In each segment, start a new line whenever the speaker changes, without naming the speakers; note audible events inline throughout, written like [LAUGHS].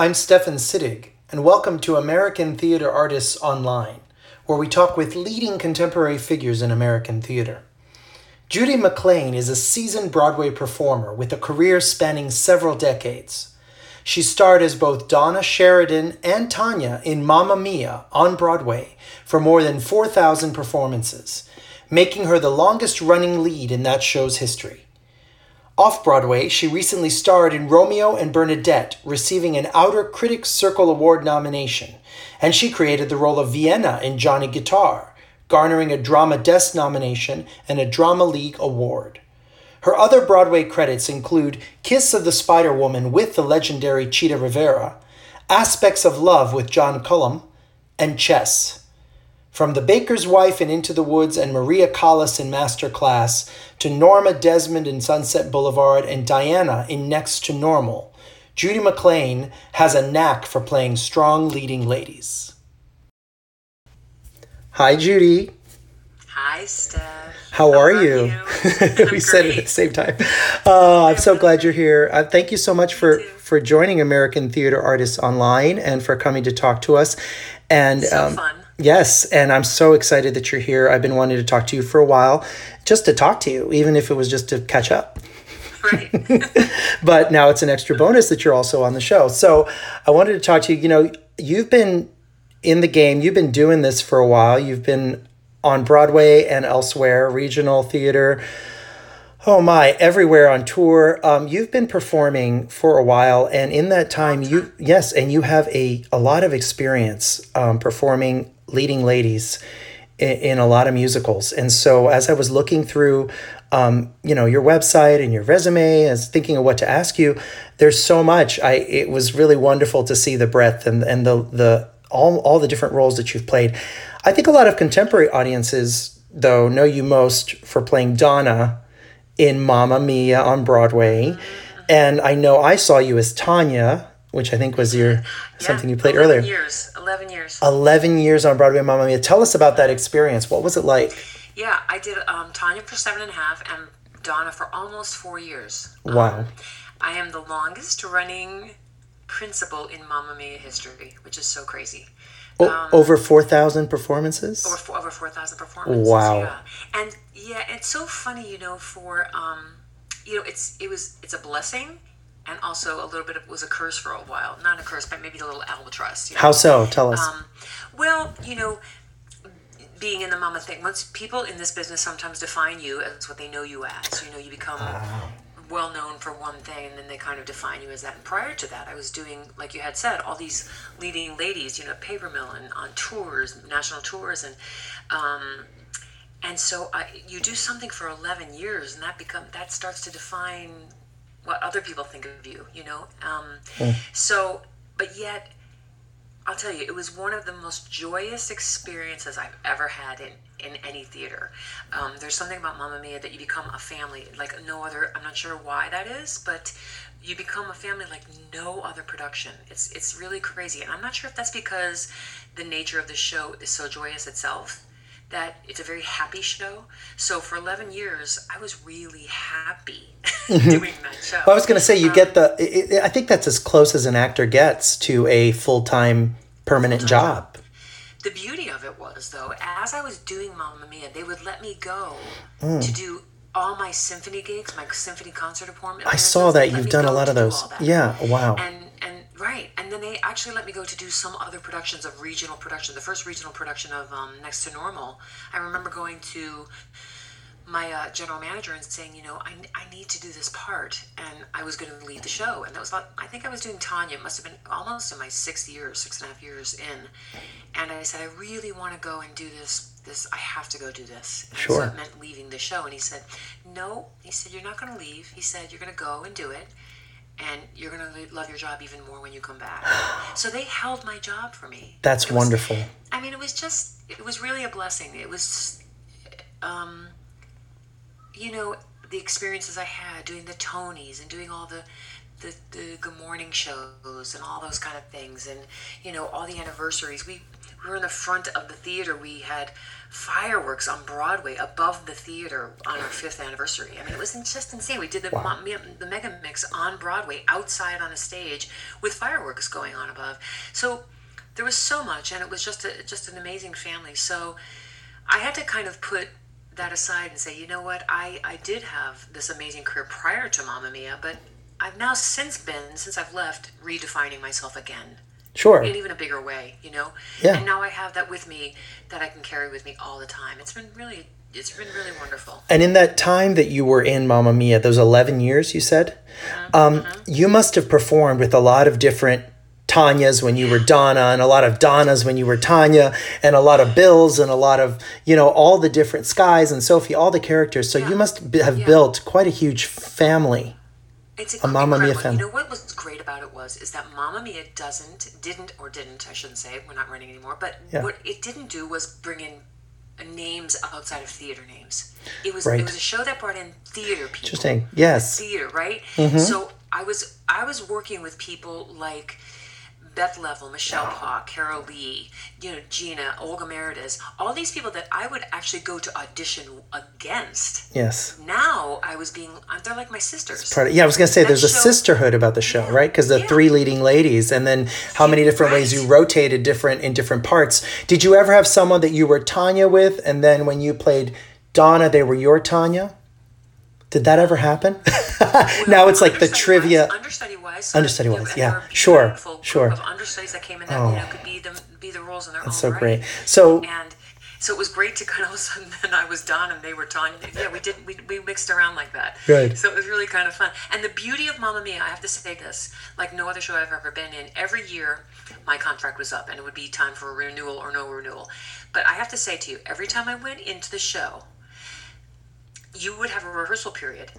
I'm Stefan Sittig, and welcome to American Theater Artists Online, where we talk with leading contemporary figures in American theater. Judy McLane is a seasoned Broadway performer with a career spanning several decades. She starred as both Donna Sheridan and Tanya in Mamma Mia on Broadway for more than 4,000 performances, making her the longest running lead in that show's history. Off Broadway, she recently starred in Romeo and Bernadette, receiving an Outer Critics Circle Award nomination, and she created the role of Vienna in Johnny Guitar, garnering a Drama Desk nomination and a Drama League Award. Her other Broadway credits include Kiss of the Spider Woman with the legendary Chita Rivera, Aspects of Love with John Cullum, and Chess. From The Baker's Wife in Into the Woods and Maria Callas in Master Class to Norma Desmond in Sunset Boulevard and Diana in Next to Normal, Judy McLane has a knack for playing strong leading ladies. Hi, Judy.
Hi, Steph.
How, are you?
you? [LAUGHS]
we said it at the same time. Uh, I'm so glad you're here. Uh, thank you so much for for joining American Theater Artists Online and for coming to talk to us. And
So
um,
fun.
Yes, and I'm so excited that you're here. I've been wanting to talk to you for a while, just to talk to you, even if it was just to catch up.
Right. [LAUGHS]
But now it's an extra bonus that you're also on the show. So I wanted to talk to you. You know, you've been in the game, you've been doing this for a while. You've been on Broadway and elsewhere, regional theater. Oh my, everywhere on tour. Um, you've been performing for a while, and in that time, you yes, and you have a a lot of experience um, performing leading ladies in, in a lot of musicals. And so, as I was looking through, um, you know, your website and your resume, as thinking of what to ask you, there's so much. I it was really wonderful to see the breadth and and the the all all the different roles that you've played. I think a lot of contemporary audiences, though, know you most for playing Donna in Mamma Mia on Broadway. And I know I saw you as Tanya, which I think was your something you played
11
earlier.
Years. 11 years.
11 years on Broadway Mamma Mia. Tell us about that experience. What was it like?
yeah, I did um, Tanya for seven and a half and Donna for almost four years.
Wow.
Um, I am the longest running principal in Mamma Mia history, which is so crazy.
O- over 4,000 performances?
Over, four, over 4,000 performances.
Wow.
Yeah. And yeah, it's so funny, you know, for, um, you know, it's, it was, it's a blessing and also a little bit of, was a curse for a while. Not a curse, but maybe a little albatross. You know?
How so? Tell us.
Um, well, you know, being in the mama thing, once people in this business sometimes define you as what they know you as, you know, you become well known for one thing and then they kind of define you as that. And prior to that, I was doing, like you had said, all these leading ladies, you know, Paper Mill and on tours, national tours. And, um, and so I, you do something for 11 years and that become, that starts to define what other people think of you, you know? Um, So, but yet, I'll tell you, it was one of the most joyous experiences I've ever had in, in any theater. Um, there's something about Mamma Mia that you become a family like no other. I'm not sure why that is, but you become a family like no other production. It's it's really crazy, and I'm not sure if that's because the nature of the show is so joyous itself that it's a very happy show. So for 11 years, I was really happy [LAUGHS] doing that show.
Well, I was going to say, you get the, i i I think that's as close as an actor gets to a full time permanent job.
The beauty of it was, though, as I was doing Mamma Mia, they would let me go
Mm.
to do all my symphony gigs, my symphony concert appointment.
I saw that. You've done a lot of those. Yeah. Wow.
And and right, and then they actually let me go to do some other productions of regional production. The first regional production of um, Next to Normal. I remember going to my uh, general manager and saying, you know, I, I need to do this part, and I was going to leave the show, and that was about. I think I was doing Tanya. It must have been almost in my sixth year, six and a half years in, and I said, I really want to go and do this. This I have to go do this. And
Sure.
So it meant leaving the show, and he said, no. He said, you're not going to leave. He said, you're going to go and do it. And you're gonna love your job even more when you come back. [SIGHS] So they held my job for me.
That's
was-
wonderful.
I mean, it was just, it was really a blessing. It was, um, you know, the experiences I had doing the Tonys and doing all the, the, the good morning shows and all those kind of things, and you know, all the anniversaries. We we were in the front of the theater. We had fireworks on Broadway above the theater on our fifth anniversary. I mean, it was just insane. We did the wow. the mega mix on Broadway outside on a stage with fireworks going on above. So there was so much, and it was just a, just an amazing family. So I had to kind of put that aside and say, you know what, I I did have this amazing career prior to Mamma Mia, but I've now since been since I've left redefining myself again
Sure.
In even a bigger way, you know?
Yeah.
And now I have that with me that I can carry with me all the time. It's been really it's been really wonderful.
And in that time that you were in Mamma Mia, those 11 years you said, mm-hmm. Um, mm-hmm. you must have performed with a lot of different Tanyas when you were Donna, and a lot of Donnas when you were Tanya, and a lot of Bills, and a lot of, you know, all the different Skies and Sophie, all the characters. So yeah. you must have yeah. built quite a huge family.
It's a Mamma Mia fan. You know what was great about it was is that Mamma Mia doesn't didn't or didn't I shouldn't say we're not running anymore. But yeah. what it didn't do was bring in names outside of theater names. It was right. it was a show that brought in theater people.
Interesting. Yes.
Theater, right? Mm-hmm. So I was I was working with people like Beth Leavel, Michelle Park, Carolee, you know, Gina, Olga Merediz, all these people that I would actually go to audition against.
Yes.
Now I was being, they're like my sisters.
Part of, yeah, I was going to say that there's show, a sisterhood about the show, yeah, right? Because the yeah. three leading ladies, and then how many different right. ways you rotated different in different parts. Did you ever have someone that you were Tanya with, and then when you played Donna, they were your Tanya? Did that ever happen? [LAUGHS] [LAUGHS] now it's like the trivia.
Wise, understudy wise.
Understudy wise, yeah. Sure. Sure.
Of understudies that came in that oh. you know oh. could be the be the roles in their
That's
own
so great. So
and so it was great to kind of [LAUGHS] all of a sudden then I was done and they were Tanya. Yeah, we did we, we mixed around like that.
Right.
So it was really kind of fun. And the beauty of Mamma Mia, I have to say this, like no other show I've ever been in. Every year, my contract was up and it would be time for a renewal or no renewal. But I have to say to you, every time I went into the show, you would have a rehearsal period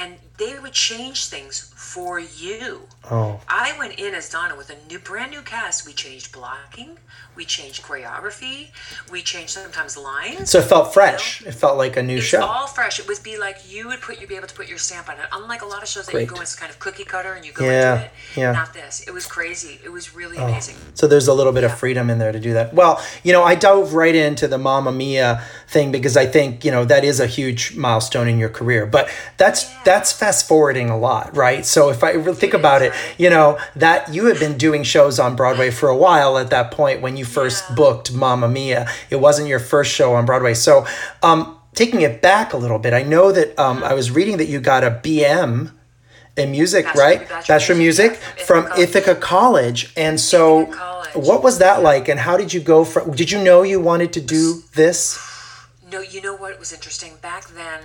and they would change things for you.
Oh.
I went in as Donna with a new, brand new cast. We changed blocking, we changed choreography, we changed sometimes lines.
So it felt fresh. You know? It felt like a new
it's
show.
all fresh. It would be like you would put you be able to put your stamp on it. Unlike a lot of shows that you go it's kind of cookie cutter and you go yeah. into it. Yeah. Not this. It was crazy. It was really oh. amazing.
So there's a little bit yeah. of freedom in there to do that. Well, you know, I dove right into the Mamma Mia thing because I think you know that is a huge milestone in your career. But that's yeah. That's fast forwarding a lot, right? So if I think about it, you know that you had been doing shows on Broadway for a while at that point when you first yeah. booked Mamma Mia. It wasn't your first show on Broadway, so. Um, taking it back a little bit, I know that um, I was reading that you got a BM in music, Bachelor, right? Bachelor, Bachelor music, from, Ithaca, Ithaca College. And so, College. what was that like? And how did you go from? Did you know you wanted to do this?
No, you know what was interesting back then.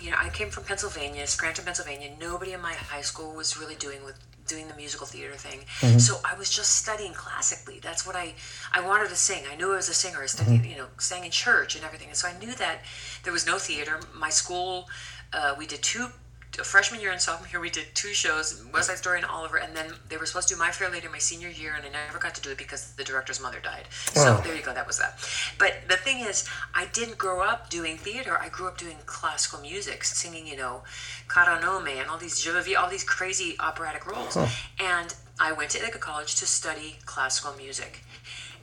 You know, I came from Pennsylvania, Scranton, Pennsylvania. Nobody in my high school was really doing with doing the musical theater thing. Mm-hmm. So I was just studying classically. That's what I I wanted to sing. I knew I was a singer. I studied, mm-hmm. you know, sang in church and everything. And so I knew that there was no theater. My school, uh, we did two freshman year and sophomore year, we did two shows, West Side Story and Oliver, and then they were supposed to do My Fair Lady my senior year, and I never got to do it because the director's mother died. So oh. there you go, that was that. But the thing is, I didn't grow up doing theater. I grew up doing classical music, singing, you know, Cara Nome and all these all these crazy operatic roles. And I went to Ithaca College to study classical music.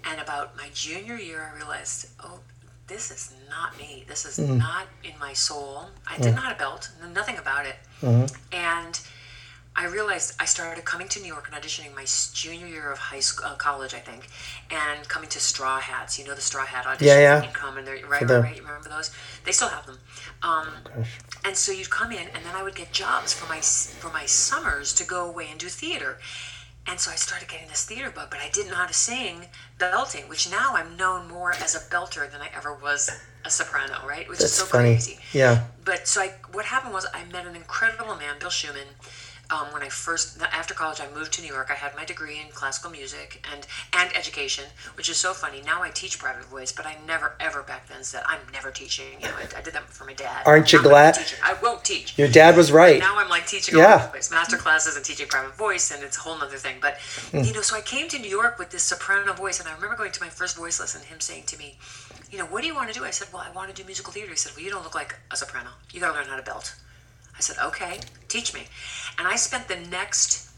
And about my junior year, I realized, oh, this is not me. This is mm-hmm. not in my soul. I did not have a belt, nothing about it. Mm-hmm. And I realized I started coming to New York and auditioning my junior year of high school, uh, college, I think, and coming to Straw Hats. You know the Straw Hat auditions.
Yeah, yeah.
You come and they're right, right, right. You remember those? They still have them. Um, and so you'd come in, and then I would get jobs for my for my summers to go away and do theater. And so I started getting this theater bug, but I didn't know how to sing belting, which now I'm known more as a belter than I ever was a soprano, right? Which
That's
is so
funny.
crazy.
Yeah.
But so I, what happened was I met an incredible man, Bill Schumann, um, when I first after college I moved to New York. I had my degree in classical music and and education, which is so funny. Now I teach private voice, but I never ever back then said I'm never teaching. You know, I, I did that for my dad.
Aren't you glad?
I won't teach.
Your dad was right.
now I'm like teaching yeah. all voice, master classes and teaching private voice, and it's a whole other thing. But mm. you know, so I came to New York with this soprano voice, and I remember going to my first voice lesson. Him saying to me, "You know, what do you want to do?" I said, "Well, I want to do musical theater." He said, "Well, you don't look like a soprano. You got to learn how to belt." I said, okay, teach me. And I spent the next,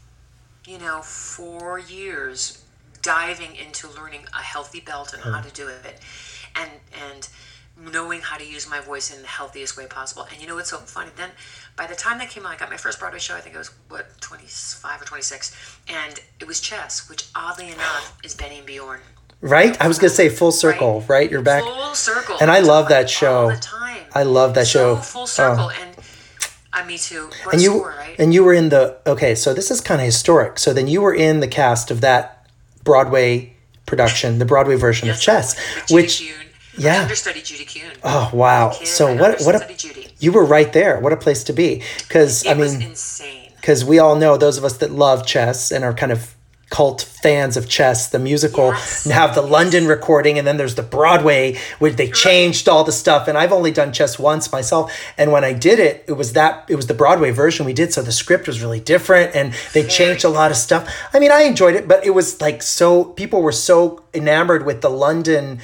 you know, four years diving into learning a healthy belt and how hmm. to do it, and and knowing how to use my voice in the healthiest way possible. And you know what's so funny? Then by the time that came out, I got my first Broadway show. I think it was what twenty five or twenty six, and it was chess, which oddly enough [GASPS] is Benny and Bjorn.
Right? I was gonna say full circle, right? You're back.
Full circle.
And I love that
All
show.
the time.
I love that
so
show.
Full circle,
Oh.
and I me too.
And you
score, right?
and you were in the okay so this is kind of historic so then you were in the cast of that broadway production the broadway version of chess
Judy
which
Kuhn.
yeah.
I understudied Judy Kuhn.
oh wow
Kid,
so
I
what what a,
Judy.
you were right there what a place to be because i mean
insane.
because we all know those of us that love chess and are kind of cult fans of chess the musical
Yes.
have the london recording and then there's the broadway where they changed all the stuff and i've only done chess once myself and when i did it it was that it was the broadway version we did so the script was really different and they changed a lot of stuff. I mean i enjoyed it but it was like so people were so enamored with the london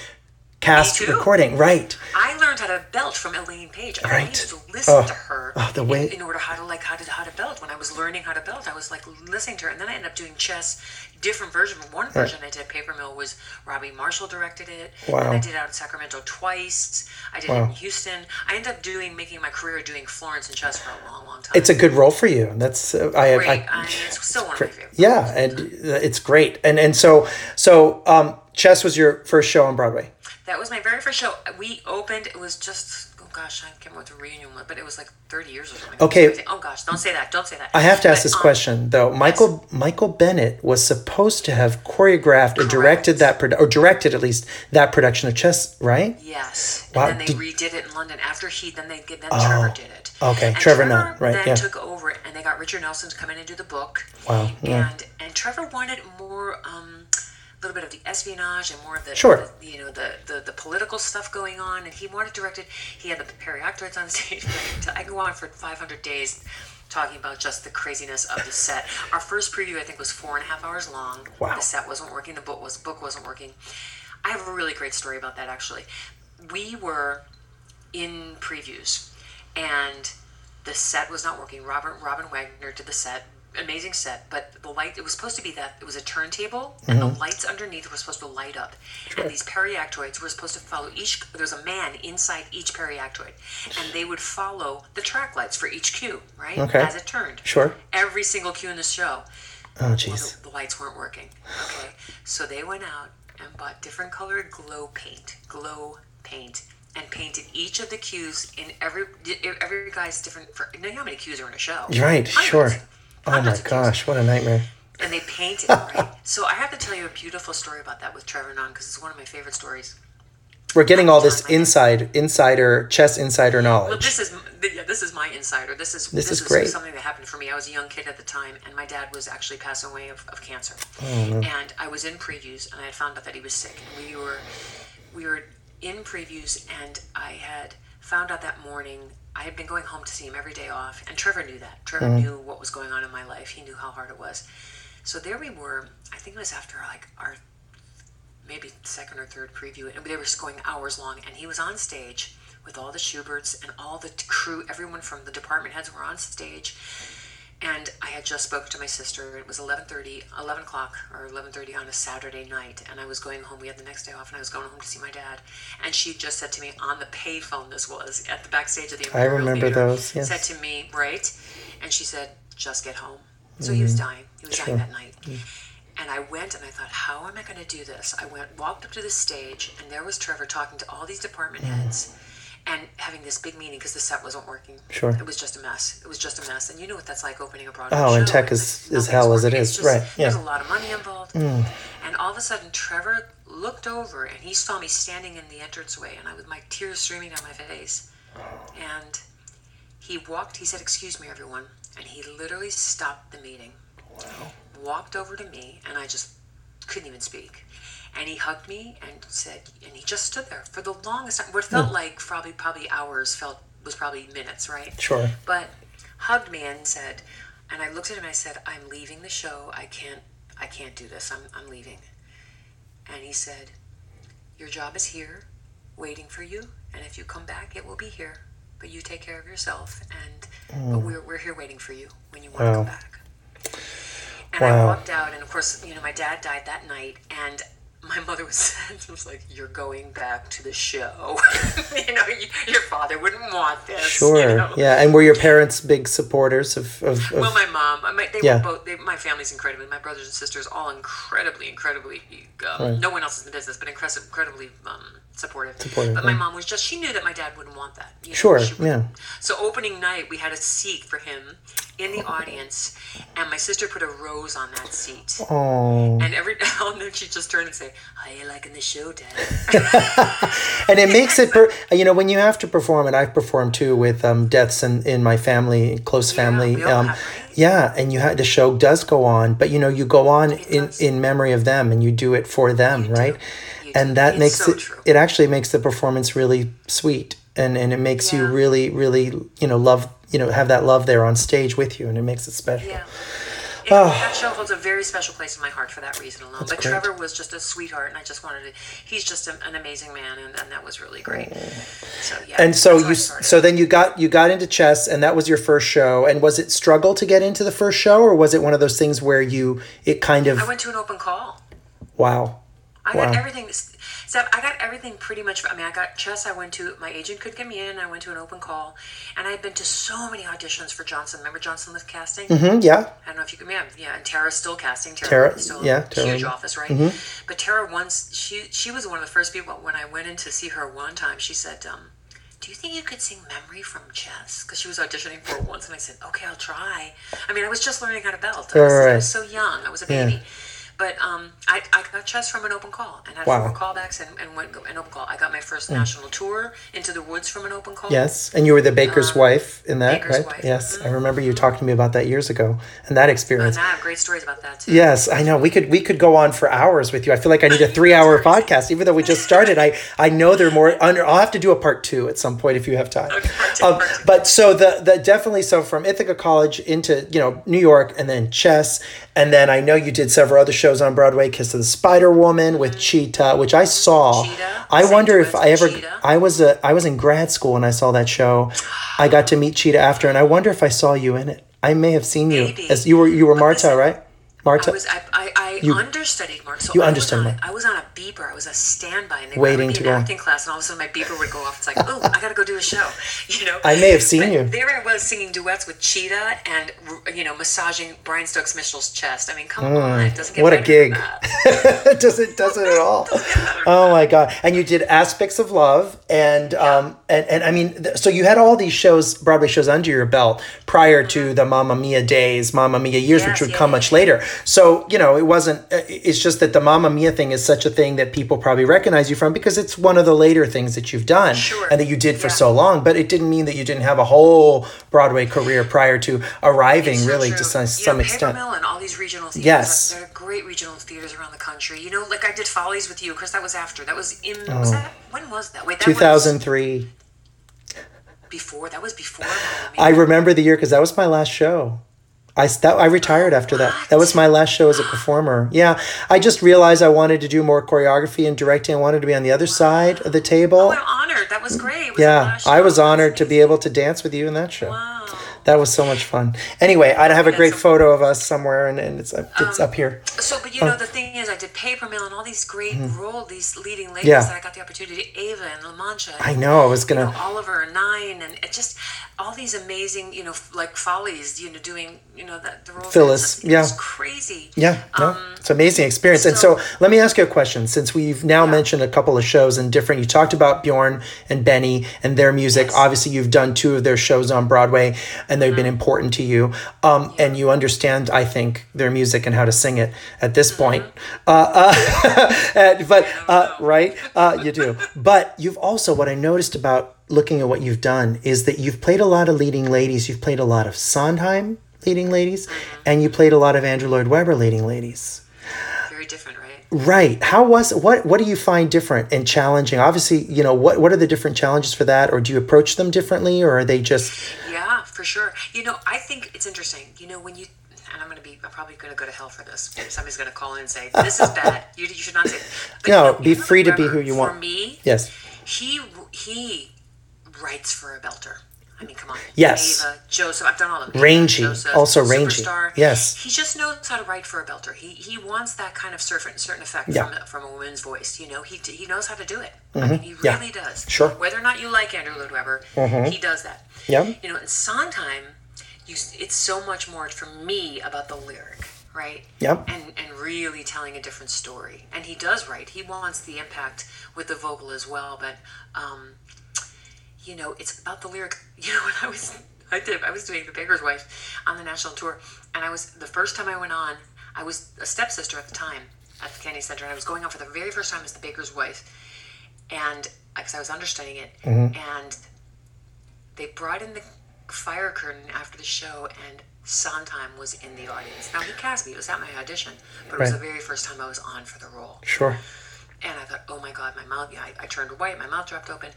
cast recording right
I learned how to belt from Elaine Paige. I
Right.
needed to listen
Oh.
to her
Oh, the
in-
way-
in, order how to like how to how to belt. When I was learning how to belt, I was like listening to her, and then I ended up doing chess. Different version. From one version I did Paper Mill was Robbie Marshall directed it.
Wow.
And I did it out in Sacramento twice. I did it in Houston. I ended up doing making my career doing Florence and chess for a long, long time.
it's a good role for you and that's uh, i
great.
I,
I, mean, it's still one of my favorites.
Yeah, and uh, it's great. And and so so um, chess was your first show on Broadway.
That was my very first show. We opened. It was just oh gosh, I can't remember what the reunion was, but it was like thirty years or something.
Okay.
Oh gosh, don't say that. Don't say that.
I have to ask
But,
this
um,
question though. Michael Michael Bennett was supposed to have choreographed or directed that produ- or directed at least that production of chess, right?
Yes.
Wow,
And then they
did-
redid it in London after he. Then they then Trevor did it.
okay,
And
Trevor Nunn, right,
Then
yeah.
took over, and they got Richard Nelson to come in and do the book.
Wow, yeah.
And and Trevor wanted more. Um, little bit of the espionage and more of the,
Sure.
the you know the, the the political stuff going on and he wanted directed he had the periactoids on [LAUGHS] stage I can go on for 500 days talking about just the craziness of the set [LAUGHS] our first preview I think was four and a half hours long
Wow.
the set wasn't working the book was book wasn't working I have a really great story about that actually we were in previews and the set was not working. Robert Robin Wagner did the set, amazing set, but the light it was supposed to be that it was a turntable and the mm-hmm. lights underneath were supposed to light up. And these periactoids were supposed to follow each there's a man inside each periactoid and they would follow the track lights for each cue, right?
Okay.
As it turned.
Sure.
Every single cue in the show.
Oh
Well,
jeez.
the, the lights weren't working. Okay, so they went out and bought different colored glow paint, glow paint, and painted each of the cues in every every guy's different. For, you know how many cues are in a show?
Right,
Hundreds.
sure. Oh my
Hundreds of cues.
gosh, what a nightmare.
And they painted it, right. [LAUGHS] so I have to tell you a beautiful story about that with Trevor Nunn because it's one of my favorite stories.
We're getting all this inside insider chess insider
Well,
knowledge.
this is yeah, this is my insider. This is
This is
is
great.
something that happened for me. I was a young kid at the time, and my dad was actually passing away of, of cancer.
Oh,
And I was in previews, and I had found out that he was sick. And we were we were in previews, and I had found out that morning. I had been going home to see him every day off, and Trevor knew that. Trevor
Mm-hmm.
knew what was going on in my life. He knew how hard it was. So there we were. I think it was after like our maybe second or third preview, and they were just going hours long. And he was on stage with all the Shuberts and all the crew, everyone from the department heads were on stage. And I had just spoken to my sister. It was 11:30, 11 o'clock or 11:30 on a Saturday night, and I was going home. We had the next day off, and I was going home to see my dad. And she just said to me on the payphone, "This was at the backstage of the Imperial Theater,"
those, yes.
Said to me, "Right," and she said, "Just get home." So he mm-hmm. was dying. He was dying that night. Mm-hmm. And I went and I thought, how am I going to do this? I went, walked up to the stage, and there was Trevor talking to all these department mm-hmm. heads and having this big meeting because the set wasn't working.
Sure.
It was just a mess. It was just a mess. And you know what that's like opening a Broadway
Oh,
show.
and tech is- is hell as
working.
is,
just-
right, yeah.
There's a lot of money involved. Mm. And all of a sudden, Trevor looked over and he saw me standing in the entranceway, and I with my tears streaming down my face. And he walked. He said, "Excuse me, everyone," and he literally stopped the meeting Wow. walked over to me and I just couldn't even speak. And he hugged me and said, and he just stood there for the longest time. What felt like probably probably hours felt was probably minutes, right?
Sure.
But hugged me and said, and I looked at him and I said, I'm leaving the show. I can't, I can't do this. I'm, I'm leaving. And he said, Your job is here, waiting for you. And if you come back, it will be here. But you take care of yourself. And but mm. we're, we're here waiting for you when you want to
Wow.
come back. And I walked out, and of course, you know, my dad died that night, and my mother was, was like, "You're going back to the show." [LAUGHS] you know, you, your father wouldn't want this.
Sure.
You know?
Yeah. And were your parents big supporters of, of, of
Well, my mom, my, they
Yeah.
were both. They, my family's incredibly. My brothers and sisters, all incredibly, incredibly. Um, No one else is in the business, but incredibly, incredibly um, supportive.
Supportive,
But my
yeah.
mom was just. She knew that my dad wouldn't want that. you know,
Sure, yeah.
So opening night, we had a seat for him in the audience, and my sister put a rose on that seat.
Oh.
And every now [LAUGHS] and then she'd just turn and say, "How you liking the show, Dad?" [LAUGHS]
and it makes it per- you know when you have to perform and i've performed too with um, deaths in, in my family close
Yeah,
family
all
um, yeah and you had the show does go on but you know you go on in
does.
in memory of them and you do it for them
You
right
You
and that
It's
makes
so
it
true.
it actually makes the performance really sweet and and it makes you really really you know love you know have that love there on stage with you and it makes it special
Yeah. [SIGHS] It, That show holds a very special place in my heart for that reason alone. but
Ah. great.
Trevor was just a sweetheart, and I just wanted to. He's just a, an amazing man, and, and that was really great. So yeah.
and so
that's
you so then you got you got into chess and that was your first show and was it struggle to get into the first show or was it one of those things where you it kind of
I went to an open call.
wow
got
Wow.
everything. So I got everything pretty much. I mean, I got chess. I went to my agent could get me in. I went to an open call, and I had been to so many auditions for Johnson. Remember Johnson Liff casting?
Mm-hmm, yeah
I don't know if you can. Yeah, yeah. And Tara's still casting. Tara,
Tara,
still
yeah,
a
Tara.
huge office, right? Mm-hmm. But Tara once she she was one of the first people when I went in to see her one time. She said, um, "Do you think you could sing Memory from Chess?" Because she was auditioning for it once, and I said, "Okay, I'll try." I mean, I was just learning how to belt. I was, I was so young. I was a
Yeah.
But um, I, I got chess from an open call and had
Wow.
Four callbacks and, and went an open call. I got my first national tour into the woods from an open call.
yes and you were the baker's wife in that
Baker's
right
wife.
yes i remember you talking to me about that years ago and that experience
And I have great stories about that too.
Yes, I know. We could we could go on for hours with you. I feel like I need a [LAUGHS] three hour podcast, even though we just started. I I know there are more. Under, I'll have to do a part two at some point if you have time.
Okay, part two,
Um,
part two.
but so the the definitely so from Ithaca College into you know New York and then chess and then I know you did several other shows on Broadway. Kiss of the Spider Woman with mm-hmm. Chita, which I saw.
Chita,
I wonder if I ever.
Chita.
I was a I was in grad school when I saw that show. I got to meet Chita after, and I wonder if I saw you in it. I may have seen you
Maybe.
as you were you were Marta, right? Marta.
I was I, I, I
You-
understudied Mark. So
you
I
understudied
was
Mark.
I was on a beeper. I was a standby, and they
Waiting to
in
go.
acting class, and all of a sudden my beeper would go off. It's like, oh, I gotta go do a show. [LAUGHS] You know.
I may have seen
But
you.
There I was singing duets with Chita and you know massaging Brian Stokes Mitchell's chest. I mean, come on, it doesn't get
Mm. what a gig. [LAUGHS] it doesn't does it at all. Oh my god! And you did aspects of love, and um, and and I mean, th- so you had all these shows, Broadway shows under your belt prior to the Mamma Mia days, Mamma Mia years, which would
yeah,
come
yeah,
much later. So you know, it wasn't. Uh, It's just that the Mamma Mia thing is such a thing that people probably recognize you from because it's one of the later things that you've done
Sure.
and that you did for
Yeah.
so long. But it didn't mean that you didn't have a whole Broadway career prior to arriving,
so
really,
true.
to some,
you
some
know,
extent.
Mill and all these regional theaters.
Yes.
There are great regional theaters around the country. You know, like I did Follies with you. Course, that was after. That was in. Was that when was that? Wait, that
Two
was before. That was before. Mamma Mia.
I remember the year because that was my last show. I, that, I retired after that. That was my last show as a performer. Yeah, I just realized I wanted to do more choreography and directing. I wanted to be on the other side of the table.
Oh, I'm honored. That was great. Was
yeah, I was honored to be able to dance with you in that show.
Wow.
That was so much fun. Anyway, I'd have a great
so-
photo of us somewhere, and, and it's up, it's up here.
So, but you know, the thing is, I did Paper Mill and all these great role, these leading ladies
Mm-hmm. Yeah.
that I got the opportunity. To Eva and La Mancha.
I know. I was gonna.
know, Oliver and Nine, and it just all these amazing, you know, like follies. You know, doing you know that the roles.
Phyllis,
was
yeah.
crazy.
Yeah, no,
Um,
it's an amazing experience. and so
so-
let me ask you a question. Since we've now
Yeah.
mentioned a couple of shows and different, you talked about Bjorn and Benny and their music.
Yes.
Obviously, you've done two of their shows on Broadway, and they've
Mm-hmm.
been important to you. Um, And you understand, I think, their music and how to sing it at this
Mm-hmm.
point. Uh, uh, [LAUGHS] but uh, right, uh, you do. But you've also what I noticed about looking at what you've done is that you've played a lot of leading ladies. You've played a lot of Sondheim leading ladies,
Mm-hmm.
and you played a lot of Andrew Lloyd Webber leading ladies.
Very different, right?
Right. How was what what do you find different and challenging? Obviously, you know, what what are the different challenges for that or do you approach them differently or are they just
Yeah, for sure. You know, I think it's interesting. You know, when you and I'm gonna be, I'm probably gonna go to hell for this. Somebody's gonna call in and say this is bad. You, you should not say. But, [LAUGHS]
No,
you know,
be free to be who you want.
For me,
Yes.
he he writes for a belter. I mean, come on.
Yes.
Eva, Joseph. I've done all of them.
Rangy,
Joseph,
also rangy.
Superstar.
Yes.
He just knows how to write for a belter. He he wants that kind of certain certain effect
Yeah.
from from a woman's voice. You know, he he knows how to do it. I mean, he
Mm-hmm. Yeah.
really does.
Sure. Mm-hmm.
Whether or not you like Andrew Lloyd Webber, he does that.
Yeah.
You know, in Sondheim, you it's so much more for me about the lyric, right?
Yep.
And and really telling a different story. And he does write. He wants the impact with the vocal as well, but um, you know, it's about the lyric. [LAUGHS] You know, when I was I did I was doing The Baker's Wife on the national tour, and I was the first time I went on, I was a stepsister at the time at the Kennedy Center, and I was going on for the very first time as The Baker's Wife, and because I was understudying it, mm-hmm. and they brought in the fire curtain after the show, and Sondheim was in the audience. Now he cast me; it was at my audition, but it was the very first time I was on for the role.
Sure.
And I thought, oh my God, my mouth, yeah, I, I turned white, my mouth dropped open.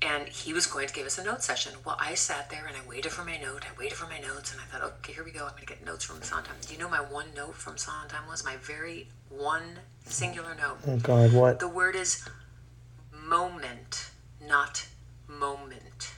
And he was going to give us a note session. Well, I sat there and I waited for my note. I waited for my notes and I thought, okay, here we go. I'm going to get notes from Sondheim. Do you know my one note from Sondheim was? My very one singular note.
Oh God, what?
The word is moment, not moment.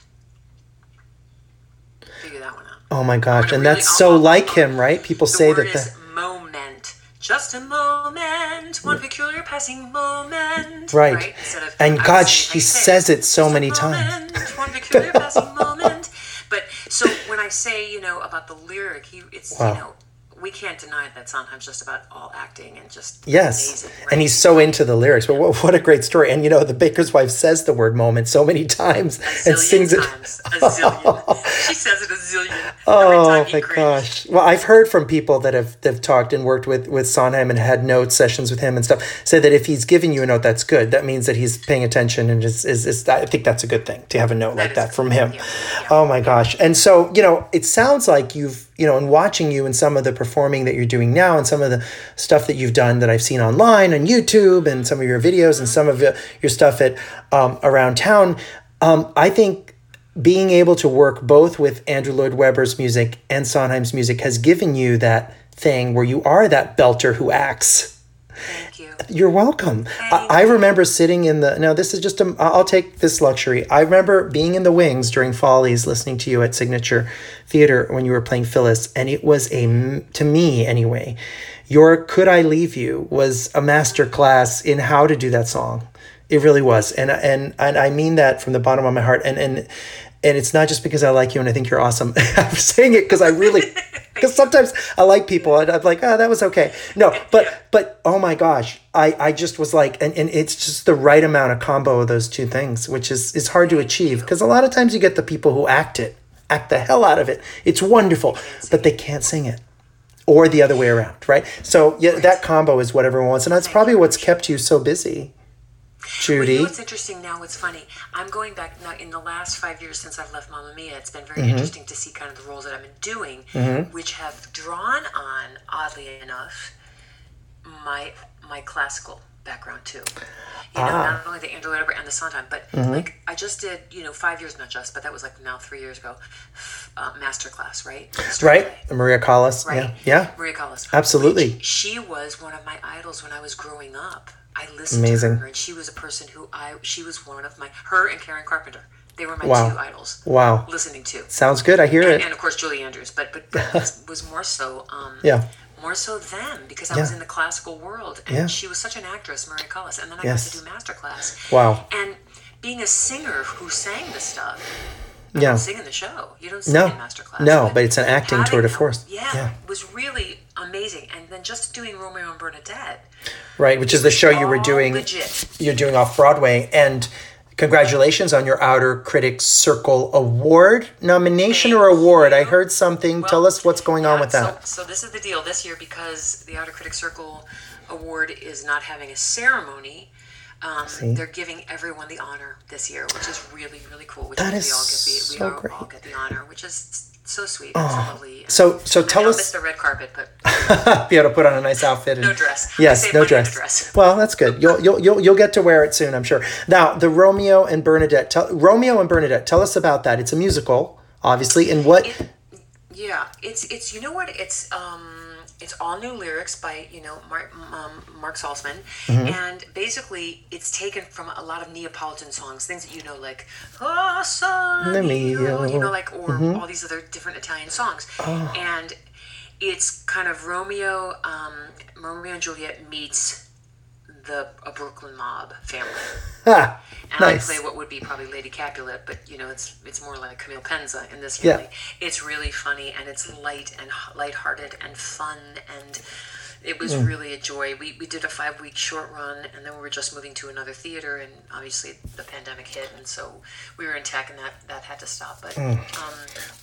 Figure that one out.
Oh my gosh, and
really-
that's so like him, right? People
The
say
word
that.
is
The,
moment. Just a moment, one peculiar passing moment.
Right.
Instead of,
And
I
God,
would say,
he says it so
"Just a
many times."
One peculiar [LAUGHS] passing moment. But so when I say, you know, about the lyric, he it's
Wow.
you know, we can't deny that sometimes just about all acting and just
yes,
amazing,
and he's so into the lyrics. But what, what a great story! And you know, the baker's wife says the word "moment" so many times
a
and sings it.
A zillion. [LAUGHS] she says it a zillion.
Oh my gosh! Well, I've heard from people that have that have talked and worked with with Sondheim and had note sessions with him and stuff. Say that if he's giving you a note, that's good. That means that he's paying attention and is is, is I think that's a good thing to have a note like
is
that from him.
Yeah, yeah.
Oh my gosh! And so you know, it sounds like you've you know, and watching you and some of the performing that you're doing now, and some of the stuff that you've done that I've seen online on YouTube, and some of your videos and some of your stuff at um, around town. Um, I think being able to work both with Andrew Lloyd Webber's music and Sondheim's music has given you that thing where you are that belter who acts. You're welcome. I, I remember sitting in the. Now this is just a. I'll take this luxury. I remember being in the wings during Follies, listening to you at Signature Theater when you were playing Phyllis, and it was a to me anyway. Your "Could I Leave You" was a master class in how to do that song. It really was, and and and I mean that from the bottom of my heart. And and and it's not just because I like you and I think you're awesome. [LAUGHS] I'm saying it because I really. [LAUGHS] Because sometimes I like people and I'm like, oh, that was okay. No, [LAUGHS] but but oh my gosh, I I just was like, and, and it's just the right amount of combo of those two things, which is is hard to achieve. Because a lot of times you get the people who act it, act the hell out of it. It's wonderful, but they can't sing it, or the other way around, right? So yeah, that combo is what everyone wants, and that's probably what's kept you so busy,
You know what's interesting now? What's funny? I'm going back now. In the last five years since I've left Mamma Mia, it's been very
Mm-hmm.
interesting to see kind of the roles that I've been doing, which have drawn on, oddly enough, my my classical background too. You know,
Ah. Mm-hmm.
not only the Andrew Lloyd and the Sondheim, but like I just did, you know, five years, not just, but that was like now three years ago, uh, master class, right?
Right, Maria Callas.
Right.
Yeah, yeah.
Maria Callas.
Absolutely.
Which she was one of my idols when I was growing up. I listened
Amazing.
to her, and she was a person who I. She was one of my. Her and Karen Carpenter. They were my
Wow.
two idols.
Wow.
Listening to.
Sounds good. I hear
And,
it.
and of course Julie Andrews, but but, [LAUGHS] but was, was more so. Um,
Yeah.
More so them because I was in the classical world, and
Yeah.
she was such an actress, Maria Callas, and then I
Yes.
got to do master class.
Wow.
And being a singer who sang the stuff,
Yeah.
don't sing in the show. You don't sing
No.
in master class.
No, but it's an acting tour de force.
Yeah,
Yeah.
was really amazing. And then just doing Romeo and Bernadette.
Right, which is the show you were doing.
legit.
You're doing off Broadway, and congratulations on your Outer Critics Circle Award nomination or
Thank
award. I heard something. Tell us what's going on with that.
So, so this is the deal this year because the Outer Critics Circle Award is not having a ceremony. Um, they're giving everyone the honor this year, which is really really cool. Which
That is
we all get the we
so
all,
great.
all get the honor, which is so sweet. and so
So,
I
tell
I
us.
missed the red carpet, but
Be able to put on a nice outfit. And,
no dress.
Yes, no
money on the
dress.
dress. [LAUGHS]
Well, that's good. You'll, you'll you'll you'll get to wear it soon, I'm sure. Now, the Romeo and Bernadette. Tell, Romeo and Bernadette. Tell us about that. It's a musical, obviously, and what?
It, yeah, it's it's you know what it's um it's all new lyrics by you know Mark um, Mark Saltzman,
Mm-hmm.
and basically it's taken from a lot of Neapolitan songs, things that you know like "Ah, Son mio," you know, like or
Mm-hmm.
all these other different Italian songs,
Oh.
and it's kind of Romeo, um, Romeo and Juliet meets the a Brooklyn mob family. [LAUGHS] And
nice.
I play what would be probably Lady Capulet, but you know, it's it's more like Camille Penza in this
Yeah.
family. It's really funny and it's light and lighthearted and fun and it was
Mm.
really a joy. We, we did a five week short run and then we were just moving to another theater and obviously the pandemic hit and so we were in tech and that, that had to stop. But
Mm.
um,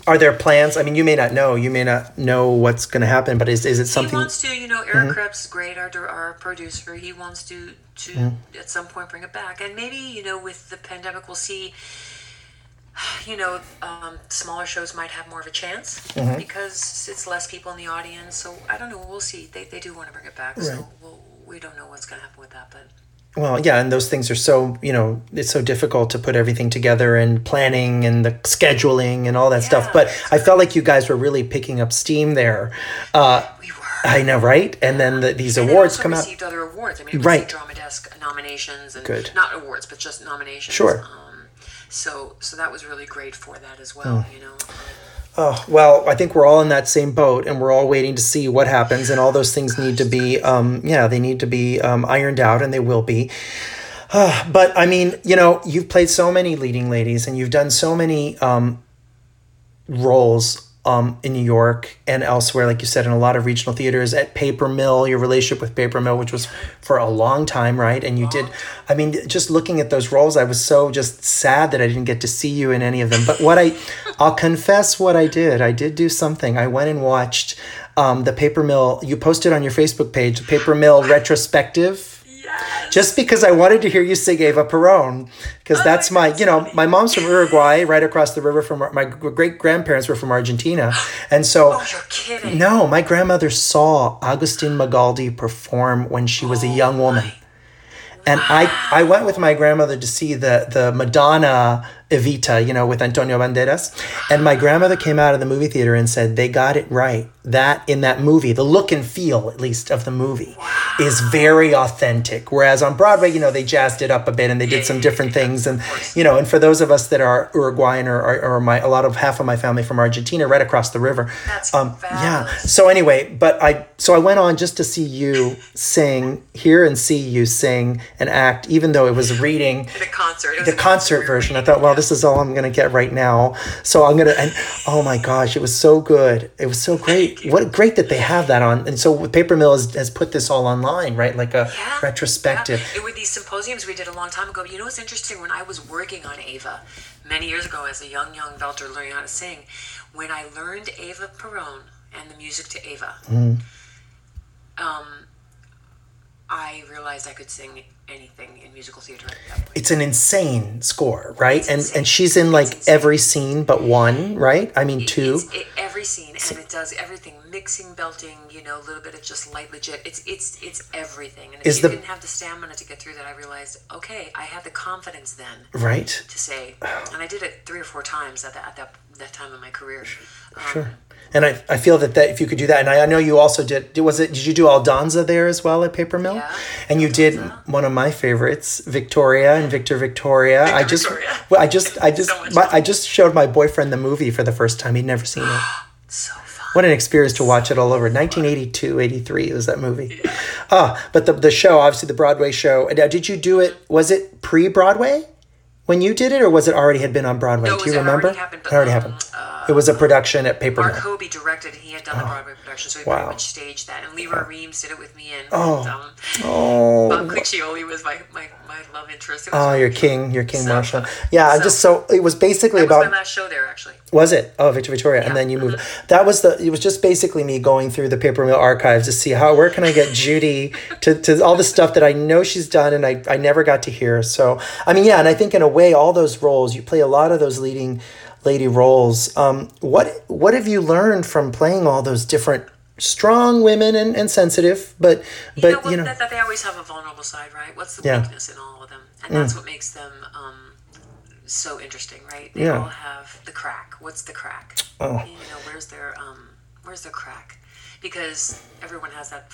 Are there plans? I mean, you may not know. You may not know what's going to happen, but is is it something?
he wants to, you know, Eric Krebs great, our, our producer. He wants to to
Mm-hmm.
at some point bring it back, and maybe you know, with the pandemic, we'll see. [SIGHS] You know, um, smaller shows might have more of a chance
Mm-hmm.
because it's less people in the audience. So I don't know. We'll see. They, they do want to bring it back,
Right.
so we'll, we don't know what's going to happen with that. But
Well, yeah, and those things are so you know it's so difficult to put everything together and planning and the scheduling and all that stuff. But I felt like you guys were really picking up steam there. Uh,
we were.
I know, right? And then the, these
And
awards come out.
received other awards. I mean,
Right.
Drama Desk nominations and
Good.
not awards, but just nominations.
Sure.
Um, so so that was really great for that as well.
Hmm.
You know.
Oh, well, I think we're all in that same boat and we're all waiting to see what happens. And all those things need to be, um, yeah, they need to be um, ironed out and they will be. Uh, but I mean, you know, you've played so many leading ladies and you've done so many um, roles um, in New York and elsewhere, like you said, in a lot of regional theaters at Paper Mill, your relationship with Paper Mill, which was for a long time, right? And you did, I mean, just looking at those roles, I was so just sad that I didn't get to see you in any of them. But what I, I'll confess what I did. I did do something. I went and watched um, the Paper Mill, you posted on your Facebook page, the Paper Mill retrospective. Just because I wanted to hear you sing Eva Peron, because oh, that's
my
my, you know, my mom's from Uruguay, right across the river from my great grandparents were from Argentina, and so. [GASPS]
Oh, you're kidding.
No, my grandmother saw Agustin Magaldi perform when she was a oh, young woman. And I, I went with my grandmother to see the, the Madonna Evita, you know, with Antonio Banderas. And my grandmother came out of the movie theater and said, they got it right. That in that movie, the look and feel, at least, of the movie is very authentic. Whereas on Broadway, you know, they jazzed it up a bit and they did some different things. And, you know, and for those of us that are Uruguayan or, or, or my, a lot of half of my family from Argentina, right across the river.
That's
um, yeah. So anyway, but I so I went on just to see you sing, hear and see you sing and act, even though it was reading,
The concert. Was
the concert version. I thought, well, this is all I'm gonna get right now. So I'm gonna and oh my gosh, it was so good. It was so great. What great that they have that on. And so Paper Mill has, has put this all online, right? Like a
Yeah,
retrospective.
Yeah. It were these symposiums we did a long time ago. You know what's interesting? When I was working on Eva many years ago as a young, young belter learning how to sing, when I learned Eva Perón and the music to Eva,
Mm.
um, I realized I could sing anything in musical theater at that point.
It's an insane score, right? And
insane.
and she's in like every scene but one, right? I mean two.
It's it, every scene, and it does everything: mixing, belting, you know, a little bit of just light legit. It's it's it's everything. And if
Is
you
the-
didn't have the stamina to get through that, I realized, okay, I had the confidence then
Right.
to say, and I did it three or four times at that at that that time in my career. Um,
Sure. And I, I feel that, that if you could do that, and I, I know you also did, was it, did you do Aldonza there as well at Paper Mill?
Yeah,
And you did one of my favorites, Victoria and Victor Victoria. I just,
Victoria.
well, I just, I [LAUGHS] just,
So
my. I just showed my boyfriend the movie for the first time. He'd never seen it. [GASPS]
So fun.
What an experience to watch it all over. 1982, 83 was that movie. Ah, but the, the show, obviously the Broadway show. Now, did you do it, was it pre-Broadway when you did it or was it already had been on Broadway?
No,
do you
it already
remember?
happened, but,
it already
um,
happened. it was a production at Paper
Mark. Hoebee directed. He had done the Broadway production, so he
Wow.
pretty much staged that. And Lee Roy Reams did it with me, and,
Oh.
and um,
Oh,
Bob Cuccioli was my, my, my love interest.
Oh,
really
your king, your king
So
Marsha.
fun.
Yeah, I'm
So
just so it was basically
That was
about
my last show there, actually.
was it? Oh, Victor Victoria, and then you moved. That was the. It was just basically me going through the Paper Mill archives to see how where can I get Judy [LAUGHS] to, to all the stuff that I know she's done and I I never got to hear. So I mean, yeah, and I think in a way all those roles you play a lot of those leading lady roles. Um, what what have you learned from playing all those different strong women and, and sensitive, but
You
but
know, what,
you know
that, that they always have a vulnerable side, right? What's the
Yeah. Mm.
weakness in all of them? And that's what makes them um, so interesting, right? They
Yeah.
all have the crack. What's the crack?
Oh.
You know, where's their um, where's their crack? because everyone has that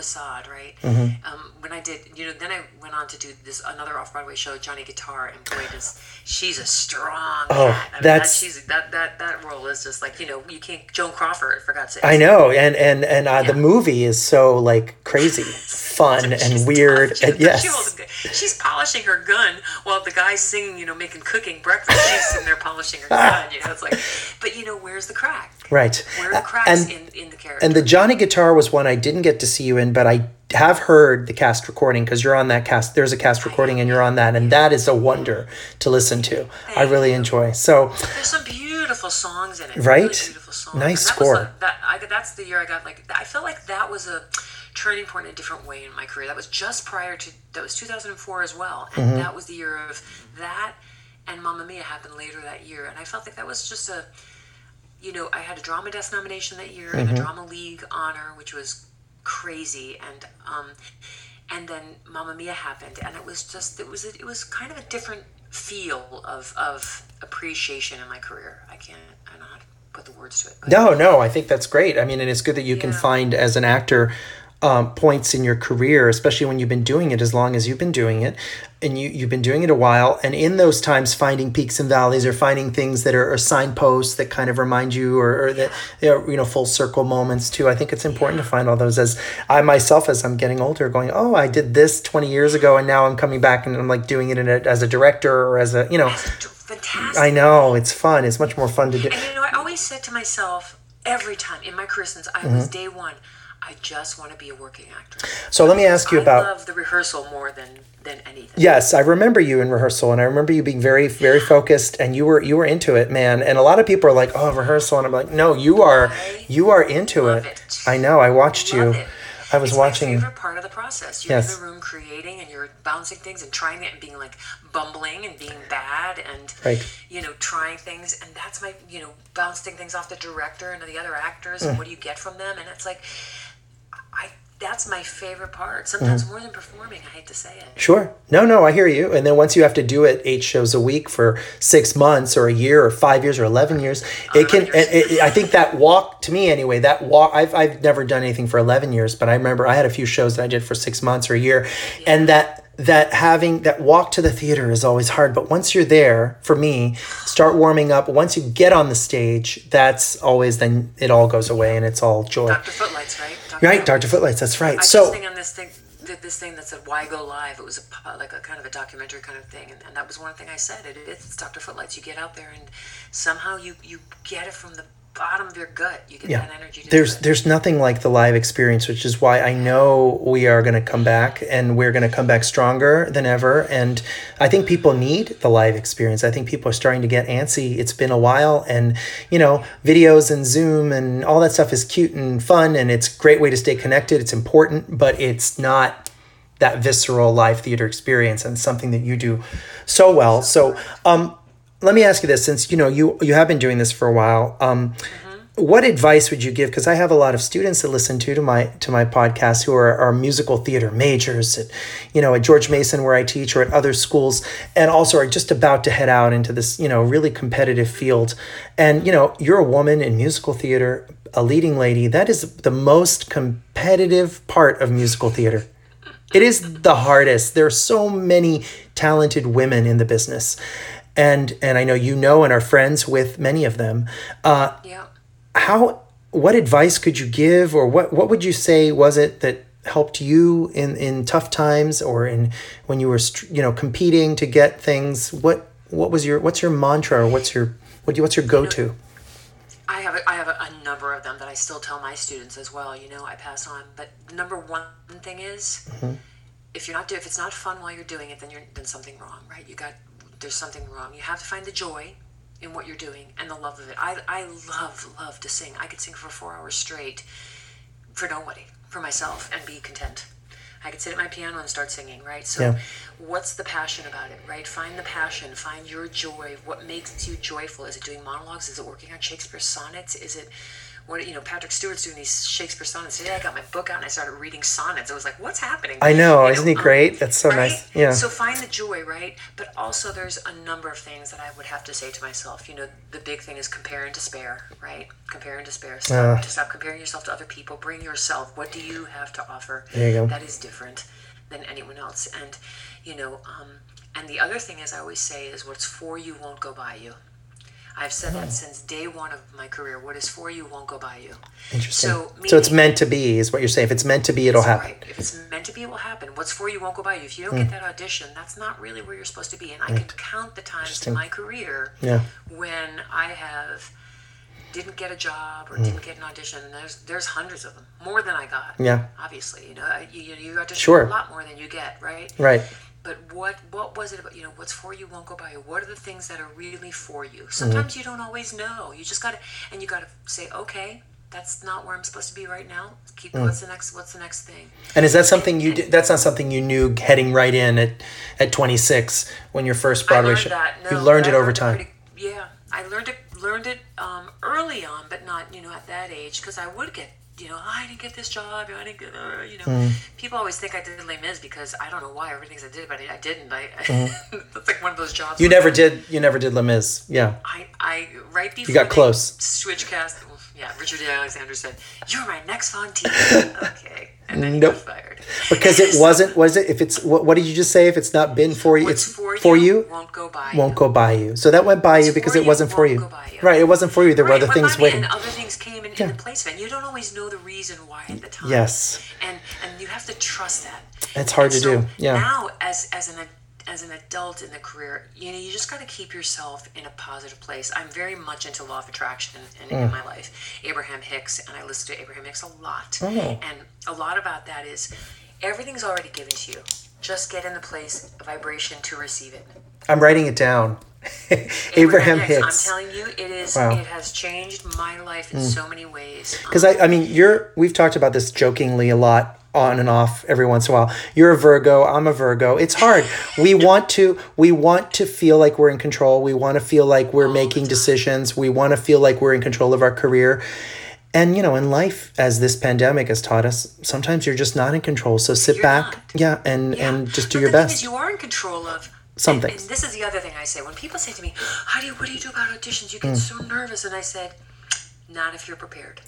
facade, right?
Mm-hmm.
Um, when I did, you know, then I went on to do this another off Broadway show, Johnny Guitar, and boy, does she's a strong.
Oh,
cat. I mean,
that's-
that, she's that that that role is just like you know you can't Joan Crawford for God's sake.
I know, and and and uh, the movie is so like crazy, [LAUGHS] fun and weird.
tough.
and
She's,
yes,
she she's polishing her gun while the guy's singing, you know, making cooking breakfast. She's sitting there polishing her [LAUGHS] gun. You know, it's like, but you know, where's the crack?
Right.
Where the cracks
and
in, in the character?
and the Johnny Guitar was one I didn't get to see you in, but I have heard the cast recording because you're on that cast. There's a cast recording, and you're on that, and that is a wonder to listen to. I really enjoy. So
There's some beautiful songs in it.
Right?
Really beautiful songs.
Nice
that
score.
Was a, that, I, that's the year I got like. I felt like that was a turning point in a different way in my career. That was just prior to. That was 2004 as well, and
Mm-hmm.
that was the year of that. And Mamma Mia happened later that year, and I felt like that was just a. You know, I had a drama desk nomination that year and a
Mm-hmm.
drama league honor, which was crazy, and um, and then Mamma Mia happened, and it was just it was a, it was kind of a different feel of of appreciation in my career. I can't I don't know how to put the words to it. But
no, no, I think that's great. I mean, and it's good that you can find as an actor um, points in your career, especially when you've been doing it as long as you've been doing it, and you you've been doing it a while. And in those times, finding peaks and valleys, or finding things that are, are signposts that kind of remind you, or, or that you know, you know full circle moments too. I think it's important to find all those. As I myself, as I'm getting older, going, oh, I did this 20 years ago, and now I'm coming back and I'm like doing it in a, as a director or as a you know.
Fantastic.
I know it's fun. It's much more fun to do.
And you know, I always said to myself every time in my career since I was
Mm-hmm.
day one, I just want to be a working actress.
So let me ask you
I
about.
love the rehearsal more than than anything.
Yes, I remember you in rehearsal, and I remember you being very, very focused, and you were you were into it, man. And a lot of people are like, "Oh, rehearsal," and I'm like, "No, you are,
I
you are into it.
it.
I know. I watched
Love
you.
it.
I was
it's
watching.
My favorite part of the process. You're
Yes.
in the room creating and you're bouncing things and trying it and being like bumbling and being bad and
Right.
you know trying things and that's my you know bouncing things off the director and the other actors
Mm.
and what do you get from them and it's like I that's my favorite part. Sometimes
Mm.
more than performing. I hate to say it.
Sure. No, no, I hear you. And then once you have to do it eight shows a week for six months or a year or five years or 11 years, it can, it, it- I think that walk, to me anyway, that walk, I've, I've never done anything for 11 years, but I remember I had a few shows that I did for six months or a year. And that, that having that walk to the theater is always hard. But once you're there, for me, start warming up. Once you get on the stage, that's always then it all goes away and it's all joy.
Dr. Footlights, right? Dr.
Right, Dr. Footlights, that's right.
I
so,
just on this thing, this thing that said "Why Go Live." It was a like a kind of a documentary kind of thing, and, and that was one thing I said. It, it's Dr. Footlights. You get out there, and somehow you you get it from the bottom of your gut. You get
yeah.
that energy. To
there's there's nothing like the live experience which is why i know we are going to come back and we're going to come back stronger than ever. And i think people need the live experience. I think people are starting to get antsy. It's been a while and you know videos and zoom and all that stuff is cute and fun and it's a great way to stay connected. It's important but it's not that visceral live theater experience and something that you do so well. So um let me ask you this since you know you you have been doing this for a while um what advice would you give? Because i have a lot of students that listen to to my to my podcast who are, are musical theater majors at you know at george mason where i teach or at other schools and also are just about to head out into this you know really competitive field. And you know you're a woman in musical theater a leading lady. That is the most competitive part of musical theater. It is the hardest. There are so many talented women in the business and and i know you know and are friends with many of them uh,
yeah.
how what advice could you give or what what would you say was it that helped you in in tough times or in when you were you know competing to get things what what was your what's your mantra or what's your what do you, what's your go-to
I have a, I have a, a number of them that I still tell my students as well. You know, I pass on. But number one thing is, if you're not do, if it's not fun while you're doing it, then you're then something wrong, right? You got there's something wrong. You have to find the joy in what you're doing and the love of it. I I love love to sing. I could sing for four hours straight for nobody, for myself, and be content. I could sit at my piano and start singing, right? So,
Yeah.
what's the passion about it, right? Find the passion, find your joy. What makes you joyful? Is it doing monologues? Is it working on Shakespeare's sonnets? Is it what you know, Patrick Stewart's doing these Shakespeare sonnets. Today I got my book out and I started reading sonnets. I was like, what's happening?
I know,
You
isn't he
um,
great? That's so nice. Yeah.
So find the joy, right? But also, there's a number of things that I would have to say to myself. You know, the big thing is compare and despair, right? Compare and despair. Stop,
Yeah.
to stop comparing yourself to other people. Bring yourself. What do you have to offer
There you go.
that is different than anyone else? And you know, um, and the other thing is, I always say is, what's for you won't go by you. I've said
Hmm.
that since day one of my career. What is for you won't go by you.
Interesting.
So,
So, it's meant to be, is what you're saying. If it's meant to be, it'll happen.
Right. If it's meant to be, it will happen. What's for you won't go by you. If you don't
Hmm.
get that audition, that's not really where you're supposed to be. And I can count the times in my career
Yeah.
when I have didn't get a job
Hmm.
or didn't get an audition. There's there's hundreds of them, more than I got.
Yeah.
Obviously, you know, you, you, you audition
Sure.
a lot more than you get, right?
Right.
But what what was it about? You know, what's for you won't go by you. What are the things that are really for you?
Mm-hmm.
Sometimes you don't always know. You just gotta and you gotta say, okay, that's not where I'm supposed to be right now. Keep
Mm.
what's the next what's the next thing?
And is that something you did? That's not something you knew heading right in at, at 26 when your first Broadway show.
that.
you learned it over time.
pretty- yeah, I learned it learned it um, early on, but not you know at that age because I would get you know I didn't get this job, I didn't get uh, you know.
Hmm.
People always think I did Les Mis because I don't know why everything I did, but I, I didn't. I [LAUGHS] it's like one of those jobs.
You never did. You never did Les Mis. Yeah.
I, I right before
you
got
close.
Switch cast. Yeah, Richard Jay Alexander said, "You're my next on [LAUGHS] okay, and then he
Nope.
fired
Because it wasn't. Was it? If it's what? What did you just say? If it's not been for you, it's
for,
for
you,
you.
won't go by.
Won't
you.
go by you. So that went by you because it wasn't for
won't
you.
go by you.
Right. It wasn't for you. There were other things
went by me,
waiting.
and other things came in, in the place of it. You don't always know the reason why at the time.
Yes.
and and you have to trust that.
It's hard
And
to do, yeah.
Now, as as an as an adult in the career, you know, you just got to keep yourself in a positive place. I'm very much into law of attraction in,
Mm.
in my life. Abraham Hicks, and I listen to Abraham Hicks a lot.
Oh.
And a lot about that is everything's already given to you. Just get in the place of vibration to receive it.
I'm writing it down. [LAUGHS] Abraham Hicks.
I'm telling you, it is.
Wow.
It has changed my life in so many ways. Um,
Because I, I mean, you're. We've talked about this jokingly a lot, on and off, every once in a while. You're a Virgo. I'm a Virgo. It's hard. we [LAUGHS] want to. We want to feel like we're in control. We want to feel like we're making decisions. We want to feel like we're in control of our career. And you know, in life, as this pandemic has taught us, sometimes you're just not in control. So sit
You're
back,
not.
yeah, and
Yeah.
and just do
But
your best.
you are in control of
Some
and, this is the other thing I say when people say to me, "How do you? What do you do about auditions? You get
Hmm.
so nervous." And I said, "Not if you're prepared."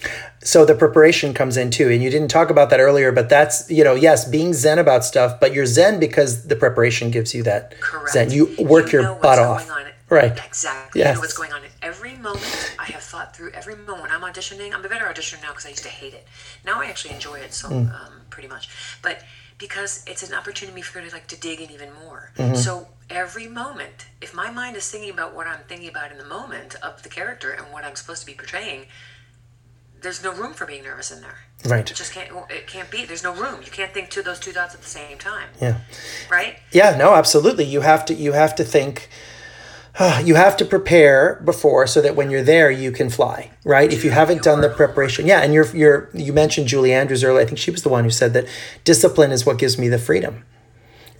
So the preparation comes in too, and you didn't talk about that earlier, but that's you know, yes, being zen about stuff, but you're zen because the preparation gives you that
Correct.
zen. You work
You
your butt off, right?
Exactly.
Yes.
You know what's going on in every moment. I have thought through every moment. When I'm auditioning, I'm a better auditioner now because I used to hate it. Now I actually enjoy it so
Hmm.
um, pretty much. But because it's an opportunity for me to like to dig in even more.
Mm-hmm.
So every moment, if my mind is thinking about what I'm thinking about in the moment of the character and what I'm supposed to be portraying, there's no room for being nervous in there.
Right.
It just can't. It can't be. There's no room. You can't think to those two dots at the same time.
Yeah.
Right.
Yeah, no, absolutely. You have to you have to think [SIGHS] you have to prepare before so that when you're there you can fly, right? if you haven't done the preparation. Yeah, and you're you're you mentioned Julie Andrews earlier. I think she was the one who said that discipline is what gives me the freedom.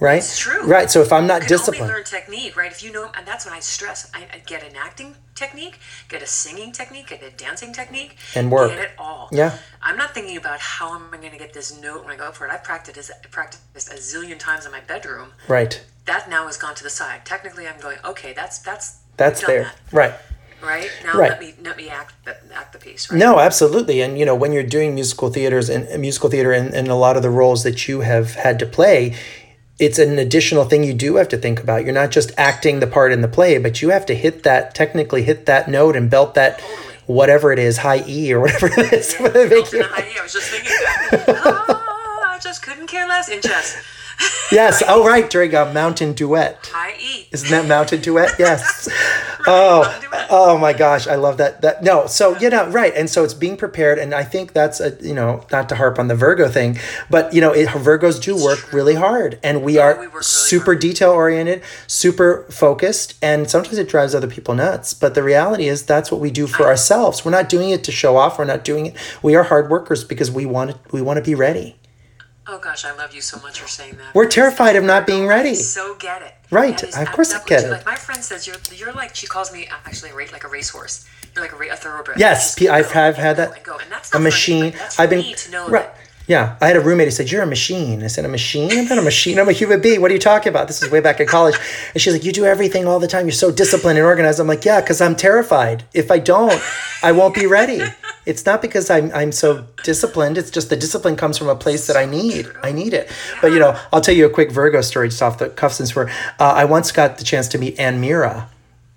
Right?
It's true.
Right. So if I'm not
You can
disciplined,
only learn technique, right? If you know, and that's when I stress. I, I get an acting technique, get a singing technique, get a dancing technique,
And work.
Get it all.
Yeah.
I'm not thinking about how am I going to get this note when I go up for it. I've practiced practiced a zillion times in my bedroom.
right.
That now has gone to the side. Technically, I'm going. Okay, that's that's
That's there.
that,
Right.
right now,
Right.
let me let me act the, act the piece. Right.
No, absolutely. And you know, when you're doing musical theaters and musical theater and, and a lot of the roles that you have had to play, it's an additional thing you do have to think about. You're not just acting the part in the play, but you have to hit that technically hit that note and belt that
Totally.
whatever it is, high E or whatever it is.
Yeah, [LAUGHS]
Make you-
high E, I was just thinking that. [LAUGHS] oh, I just couldn't care less in chess. [LAUGHS]
yes. Oh right, during a mountain duet.
High E.
Isn't that mountain duet? [LAUGHS] Yes. oh, oh my gosh, I love that. That no, so you know, right, and so it's being prepared, and I think that's a you know not to harp on the Virgo thing, but you know, it, Virgos do work really hard, and we oh, are
we really
super
hard.
detail oriented, super focused, and sometimes it drives other people nuts. But the reality is, that's what we do for ourselves. We're not doing it to show off. We're not doing it. We are hard workers because we want to. We want to be ready.
Oh gosh, I love you so much for saying that.
We're terrified of not being ready.
I so get it.
Right,
is
of course I get it.
Like my friend says, you're you're like she calls me actually a like a racehorse. You're like a, a thoroughbred.
Yes, I've have had that.
and go. And
a machine. I've been
to know
right. Yeah, I had a roommate who said, "You're a machine." I said, "A machine? I'm not a machine. I'm a human being. What are you talking about?" This is way back in college, and she's like, "You do everything all the time. You're so disciplined and organized." I'm like, "Yeah, because I'm terrified. If I don't, I won't be ready." It's not because I'm I'm so disciplined. It's just the discipline comes from a place that I need. I need it. But you know, I'll tell you a quick Virgo story just off the cuff since we're. Uh, I once got the chance to meet Anne Meara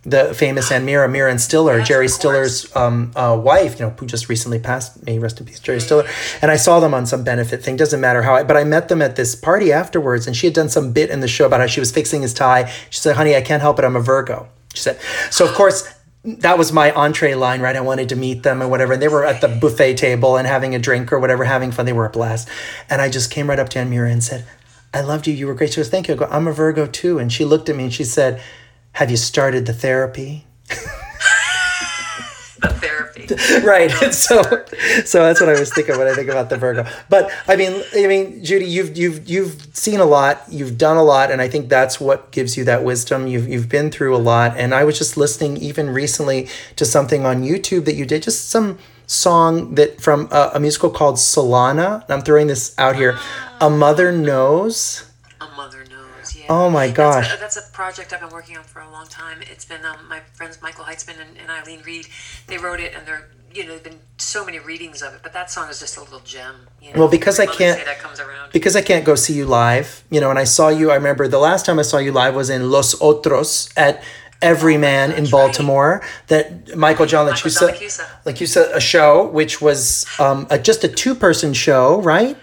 the famous Anne Meara, Meara and Stiller,
Yes,
Jerry. Stiller's um, uh, wife, you know, who just recently passed. May rest in peace, Jerry Stiller. And I saw them on some benefit thing. Doesn't matter how. I, but I met them at this party afterwards, and she had done some bit in the show about how she was fixing his tie. She said, "Honey, I can't help it. I'm a Virgo." She said. So of course. That was my entree line, right? I wanted to meet them and whatever. And they were at the buffet table and having a drink or whatever, having fun. They were a blast. And I just came right up to Anne Meara and said, I loved you. You were great. She goes, Thank you. I go, I'm a Virgo too. And she looked at me and she said, Have you started the therapy?
the therapy. [LAUGHS]
right. [LAUGHS] So so that's what i was thinking when i think about the virgo. But i mean i mean judy you've you've you've seen a lot. You've done a lot. And i think that's what gives you that wisdom. You've you've been through a lot. And i was just listening even recently to something on youtube that you did just some song that from a, a musical called solana. And i'm throwing this out here. A mother knows
A mother knows. Yeah.
Oh my gosh.
That's a, that's a project I've been working on for a long time. It's been um, my friends Michael Heitzman and, and Ilene Reid. They wrote it, and they're you know there've been so many readings of it. But that song is just a little gem. You know?
Well, because
Every
I can't-
that comes around.
because I can't go see you live, you know, and I saw you. I remember the last time I saw you live was in Los Otros at Everyman in
Oh gosh,
Baltimore. That Michael John
Michael LaChiusa.
LaChiusa, a show which was um, a, just a two-person show, right?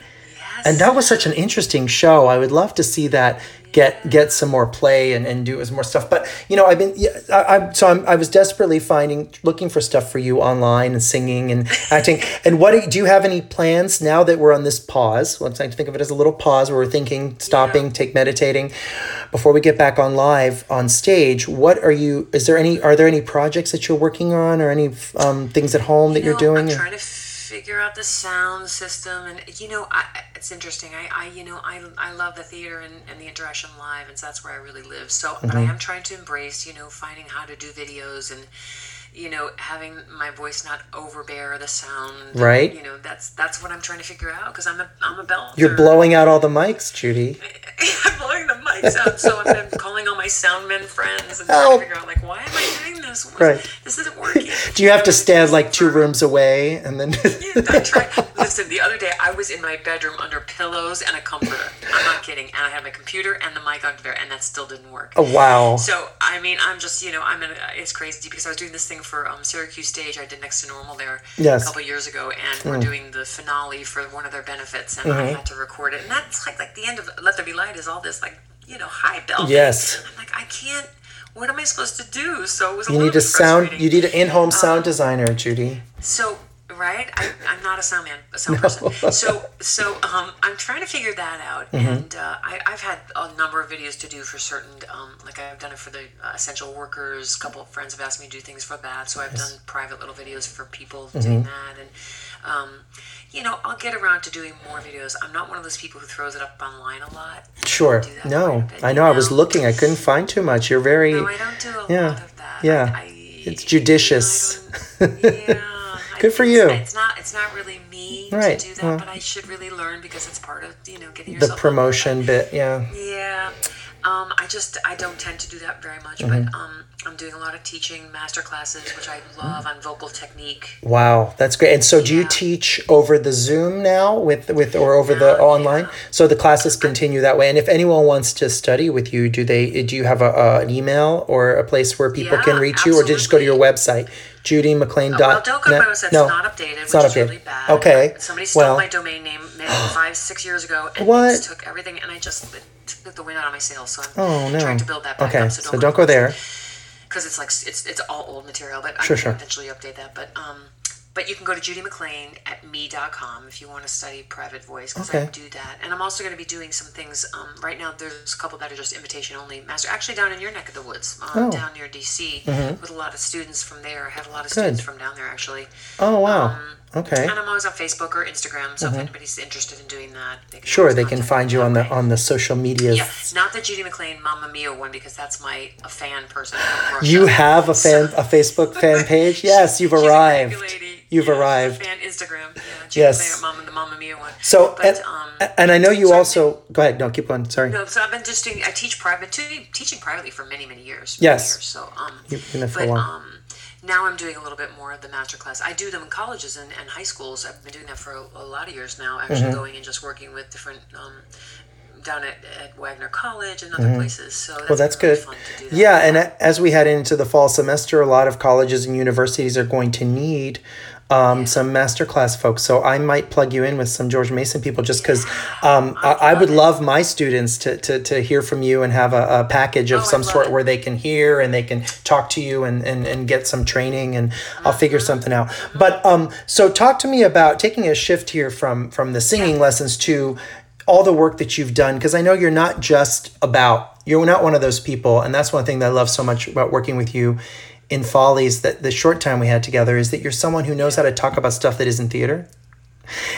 Yes.
And that was such an interesting show. I would love to see that get get some more play and, and do some more stuff. But you know, I've been yeah, I, I so I'm, I was desperately finding looking for stuff for you online and singing and [LAUGHS] acting. And what do, do you have any plans now that we're on this pause? Well, I'm trying to think of it as a little pause where we're thinking, stopping, take meditating. Before we get back on live on stage, what are you? Is there any? Are there any projects that you're working on, or any um, things at home that
You
you're
know,
doing?
I'm
or-
trying to figure out the sound system, and you know, I, it's interesting. I, I, you know, I, I love the theater and, and the interaction live, and so that's where I really live. So,
Mm-hmm.
I am trying to embrace, you know, finding how to do videos and, you know, having my voice not overbear the sound. and,
Right.
you know, that's that's what I'm trying to figure out because I'm a I'm a belter.
You're blowing out all the mics, Judy. [LAUGHS]
I'm blowing the mics out, so I've been calling all my soundmen friends and trying
Help.
to figure out like why am I this?
Right.
This isn't [LAUGHS] working.
Do you have to stand like two rooms away and then?
yeah, I [LAUGHS] tried. Listen, the other day I was in my bedroom under pillows and a comforter. I'm not kidding. And I had my computer and the mic under there, and that still didn't work.
oh wow!
So I mean, I'm just you know, I'm in. A, it's crazy because I was doing this thing for um, Syracuse Stage. I did next to normal there
Yes.
a couple years ago, and we're doing the finale for one of their benefits, and I had to record it. And that's like like the end of Let There Be Light is all this like you know high bell.
Yes.
I'm like I can't. What am I supposed to do? So it was a
You
little
need a sound. You need an in-home sound designer, Judy.
So right, I, I'm not a sound man, a sound person. [LAUGHS] So so um, I'm trying to figure that out,
Mm-hmm.
and uh, I, I've had a number of videos to do for certain, um, like I've done it for the uh, essential workers. A couple of friends have asked me to do things for that, so I've done private little videos for people
Mm-hmm.
doing that, and um, you know I'll get around to doing more videos. I'm not one of those people who throws it up online a lot.
Sure.
that
No,
quite a bit,
I
you
know. I was looking. I couldn't find too much. You're very.
No, I don't do a
Yeah.
lot of that.
Yeah.
I, I,
It's
you know, I
judicious. [LAUGHS]
yeah. I
Good for you.
It's, it's not. It's not really me
Right,
to do that,
well.
but I should really learn because it's part of you know getting yourself the
promotion bit. Yeah.
Yeah. Um, I just I don't tend to do that very much,
Mm-hmm.
but um, I'm doing a lot of teaching master classes, which I love on vocal technique.
Wow, that's great. And so, do you teach over the Zoom now, with with or over the
Yeah,
online? So the classes continue that way. And if anyone wants to study with you, do they? Do you have a, an email or a place where people can
Yeah,
reach you, or do you just go to your wwebsite, JudyMcLane uh,
Well, don't go to website. It's
No,
not updated,
it's
which
not
is
updated.
really bad.
Okay,
Somebody stole
well-
my domain name [GASPS] five, six years ago, and
What?
took everything, and I just took the wind out of my sails. So I'm
Oh no.
trying to build that back
okay,
up.
so don't go there.
Because it's like it's it's all old material, but
Sure,
I can
sure.
eventually update that. But um, but you can go to Judy McLane at me.com if you want to study private voice because I do that, and I'm also going to be doing some things. Um, right now, there's a couple that are just invitation only master. Actually, down in your neck of the woods, um,
Oh. Mm-hmm.
down near DC, with a lot of students from there. I have a lot of students from down there actually.
Oh wow.
Um,
Okay.
And I'm always on Facebook or Instagram, so if anybody's interested in doing that, they can
Sure, they can find you on the
way.
on the social media.
Yeah, not the Judy McLane Mamma Mia one because that's my a fan person. [GASPS]
You have a fan a Facebook fan [LAUGHS] page? Yes, you've arrived. You've
Yeah,
arrived.
Fan Instagram. Yeah, Judy
Yes.
McLane, Mama, the Mamma Mia one.
So
but,
and,
um,
and I know you
so
also go ahead, no, keep going. Sorry.
No, so I've been just doing. I teach private, te- teaching privately for many, many years.
Yes.
Many years, so um,
You've been there for a
but
while.
um, now I'm doing a little bit more of the master class. I do them in colleges and, and high schools. I've been doing that for a, a lot of years now. Actually,
Mm-hmm.
going and just working with different. Um, down at, at Wagner College and other places, so that's,
Mm-hmm. Well, that's
really
good.
Fun to do that.
Yeah, and as we head into the fall semester, a lot of colleges and universities are going to need um, some masterclass folks. So I might plug you in with some George Mason people just because um, I, I would love my students to, to, to hear from you and have a, a package of
Oh,
some sort
it.
where they can hear and they can talk to you and, and, and get some training and I'll figure
Mm-hmm.
something out. But um, so talk to me about taking a shift here from from the singing lessons to all the work that you've done because I know you're not just about you're not one of those people and that's one thing that I love so much about working with you in Follies that the short time we had together is that you're someone who knows how to talk about stuff that isn't theater.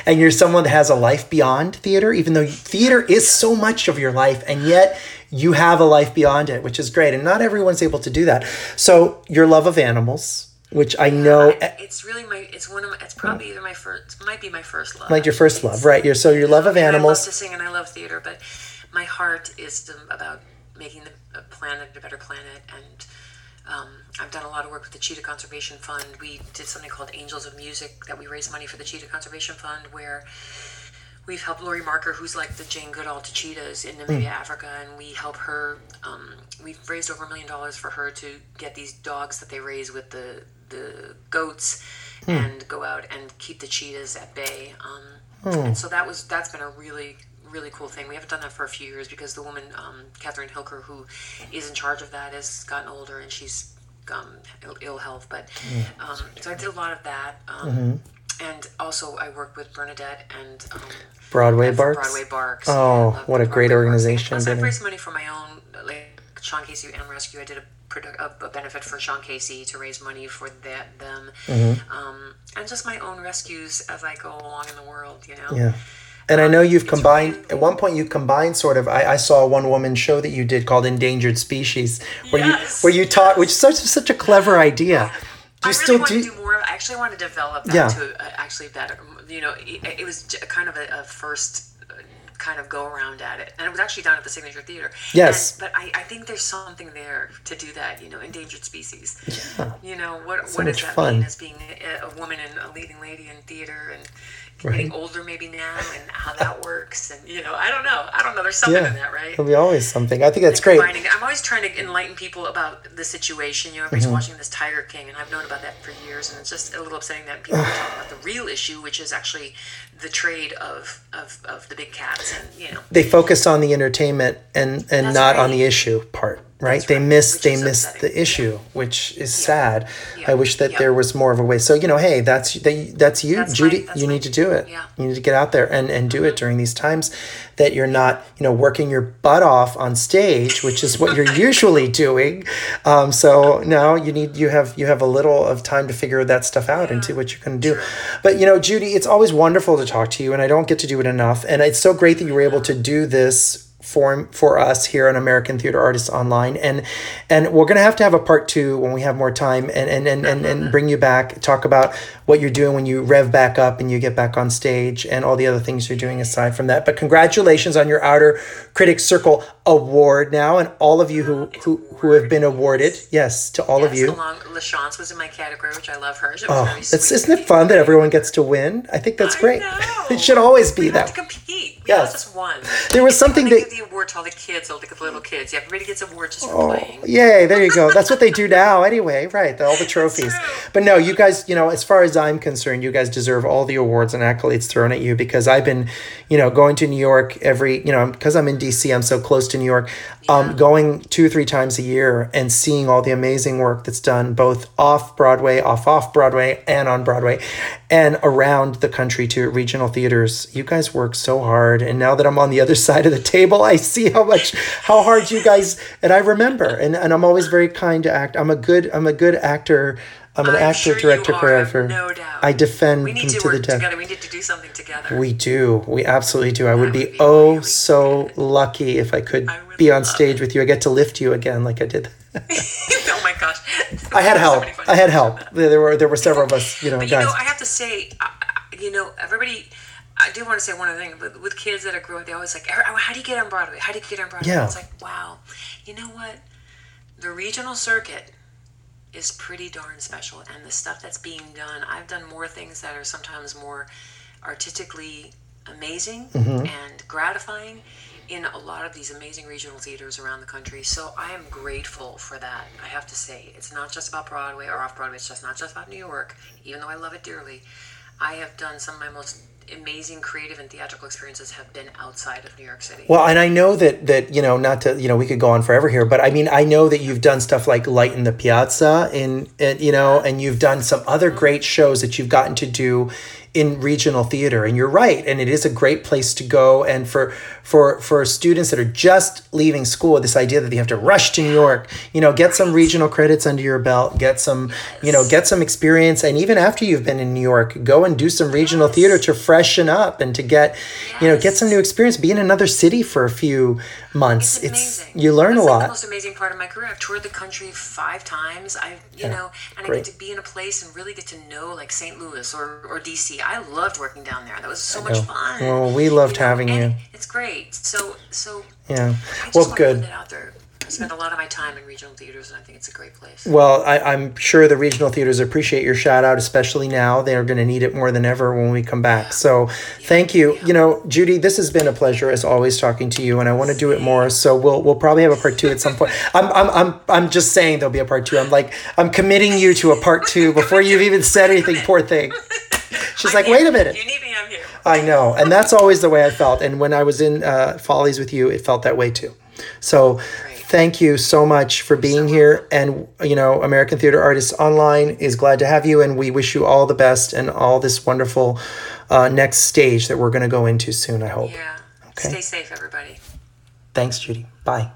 And you're someone that has a life beyond theater, even though theater is so much of your life, and yet you have a life beyond it, which is great. And not everyone's able to do that. So, your love of animals, which I know
I- eh, it's really my. It's one of. My, it's probably either my first. Might be my first love.
like your first love, right? Your so your love of
And I love
animals.
to sing and I love theater, but my heart is about making the planet a better planet. And um, I've done a lot of work with the Cheetah Conservation Fund. We did something called Angels of Music that we raise money for the Cheetah Conservation Fund, where we've helped Laurie Marker, who's like the Jane Goodall to cheetahs in Namibia, Africa, and we help her. Um, we've raised over a million dollars for her to get these dogs that they raise with the the goats, and go out and keep the cheetahs at bay. Um, And so that was that's been a really really cool thing. We haven't done that for a few years because the woman um, Cathryn Hilker, who is in charge of that, has gotten older and she's um, ill, ill health. But um, so I did a lot of that. Um, And also, I worked with Bernadette and um,
Broadway Barks?
Broadway Barks.
Oh, what a great
Broadway
organization,
Plus,
Brennan.
raised money for my own, like Sean Casey Animal Rescue. I did a, produ- a, a benefit for Sean Casey to raise money for that them,
Mm-hmm.
um, and just my own rescues as I go along in the world. You know.
Yeah. And I know you've combined, at one point you combined sort of, I, I saw a one woman show that you did called Endangered Species, where
Yes,
you, where you taught, which is such, such a clever idea. Do
I
you
really
still
want
do?
to do more. of- I actually want to develop that
Yeah.
to uh, actually better. You know, it, it was kind of a, a first uh, kind of go around at it, and it was actually done at the Signature Theater.
Yes.
And, but I, I think there's something there to do that. You know, endangered species.
Yeah.
You know what?
So
what does that
fun.
mean as being a, a woman and a leading lady in theater and getting older maybe now and how that works and you know I don't know I don't know there's something
Yeah.
in that right
There'll be always something. I think that's great.
I'm always trying to enlighten people about the situation. You know, everybody's
Mm-hmm.
watching this Tiger King, and I've known about that for years, and it's just a little upsetting that people talk about the real issue, which is actually the trade of of, of the big cats, and you know.
They focus on the entertainment and, and
That's
not on the issue part, right?
That's
they
right,
miss they
is
miss
upsetting.
the issue, which is sad.
Yeah.
I wish that
Yeah.
there was more of a way. So you know, hey, that's they, that's you,
That's
Judy.
that's
you need to do it.
yeah.
You need to get out there and and do it during these times that you're not you know working your butt off on stage, which is what you're [LAUGHS] usually doing. Um, so now you need you have you have a little of time to figure that stuff out and see what you're going to do. But you know, Judy, it's always wonderful to talk to you, and I don't get to do it enough. And it's so great that you were able to do this for for us here on American Theater Artists Online, and and we're gonna have to have a part two when we have more time, and and and and, and bring you back, talk about what you're doing when you rev back up and you get back on stage, and all the other things you're doing aside from that. But congratulations on your Outer Critics Circle Award now, and all of you who who who have been awarded. Yes, to all of you.
Along LaChanze was in my category, which I love her. She was
Oh,
sweet.
isn't it fun that everyone gets to win? I think that's
I
great. [LAUGHS] It should always be
We
that. Yes.
just won.
There was something
they
that-
give the award to all the kids, all the little kids. Yeah, everybody gets awards just for
Oh,
playing.
yay, there you go. That's what they do [LAUGHS] now anyway, right? All the trophies. But no, you guys, you know, as far as I'm concerned, you guys deserve all the awards and accolades thrown at you because I've been, you know, going to New York every, you know, because I'm in DC, I'm so close to New York, um, going two or three times a year and seeing all the amazing work that's done both off Broadway, off off Broadway, and on Broadway, and around the country to regional theaters. You guys work so hard, and now that I'm on the other [LAUGHS] side of the table, I see how much how hard you guys and I remember, and, and I'm always very kind to act. I'm a good I'm a good actor I'm an
I'm
actor,
sure
director, choreographer.
no doubt.
I defend
We need to
to the death.
together. We need to do something together.
We do. We absolutely do. I would
That
be
be
oh
really
so lucky if I could
I
be on stage with you. I get to lift you again like I did. [LAUGHS]
oh my gosh.
I had help.
funny
I had help. There were there were several of us, you know,
But you
guys.
know, I have to say, you know, everybody. I do want to say one other thing, but with kids that are growing, they always like, "Oh, how do you get on Broadway? How do you get on Broadway?
Yeah.
It's like, wow, you know what? The regional circuit is pretty darn special, and the stuff that's being done. I've done more things that are sometimes more artistically amazing
Mm-hmm.
and gratifying in a lot of these amazing regional theaters around the country. So I am grateful for that. I have to say, it's not just about Broadway or off Broadway. It's just not just about New York, even though I love it dearly. I have done some of my most amazing creative and theatrical experiences have been outside of New York City.
Well, and I know that that you know not to you know we could go on forever here, but I mean I know that you've done stuff like Light in the Piazza in, in you know, and you've done some other great shows that you've gotten to do in regional theater. And you're right, and it is a great place to go. And for for for students that are just leaving school, this idea that they have to rush to New York, you know, get some regional credits under your belt, get some you know get some experience, and even after you've been in New York, go and do some regional theater to freshen up and to get you know get some new experience. Be in another city for a few months.
It's amazing.
you learn
That's
a
like
lot.
the most amazing part of my career. I've toured the country five times. I, you know, and I get to be in a place and really get to know like St. Louis or, or DC. I loved working down there. That was so much fun.
Well, we loved having
and
you.
It's great. So, so
yeah. Well, good.
Put that out there. I spent a lot of my time in regional theaters, and I think it's a great place.
Well, I, I'm sure the regional theaters appreciate your shout out, especially now. They're going to need it more than ever when we come back. So, thank you. You know, Judy, this has been a pleasure as always talking to you, and I want to do it more. So we'll we'll probably have a part two at some point. [LAUGHS] I'm I'm I'm I'm just saying there'll be a part two. I'm like I'm committing you to a part two [LAUGHS] before you've even said anything. Poor thing. [LAUGHS] She's like, wait a minute.
You need me, I'm here.
I know, and that's always the way I felt. And when I was in uh, Follies with you, it felt that way too. So, thank you so much for being here. And you know, American Theater Artists Online is glad to have you, and we wish you all the best and all this wonderful uh, next stage that we're going to go into soon. I hope.
Yeah.
Okay.
Stay safe, everybody.
Thanks, Judy. Bye.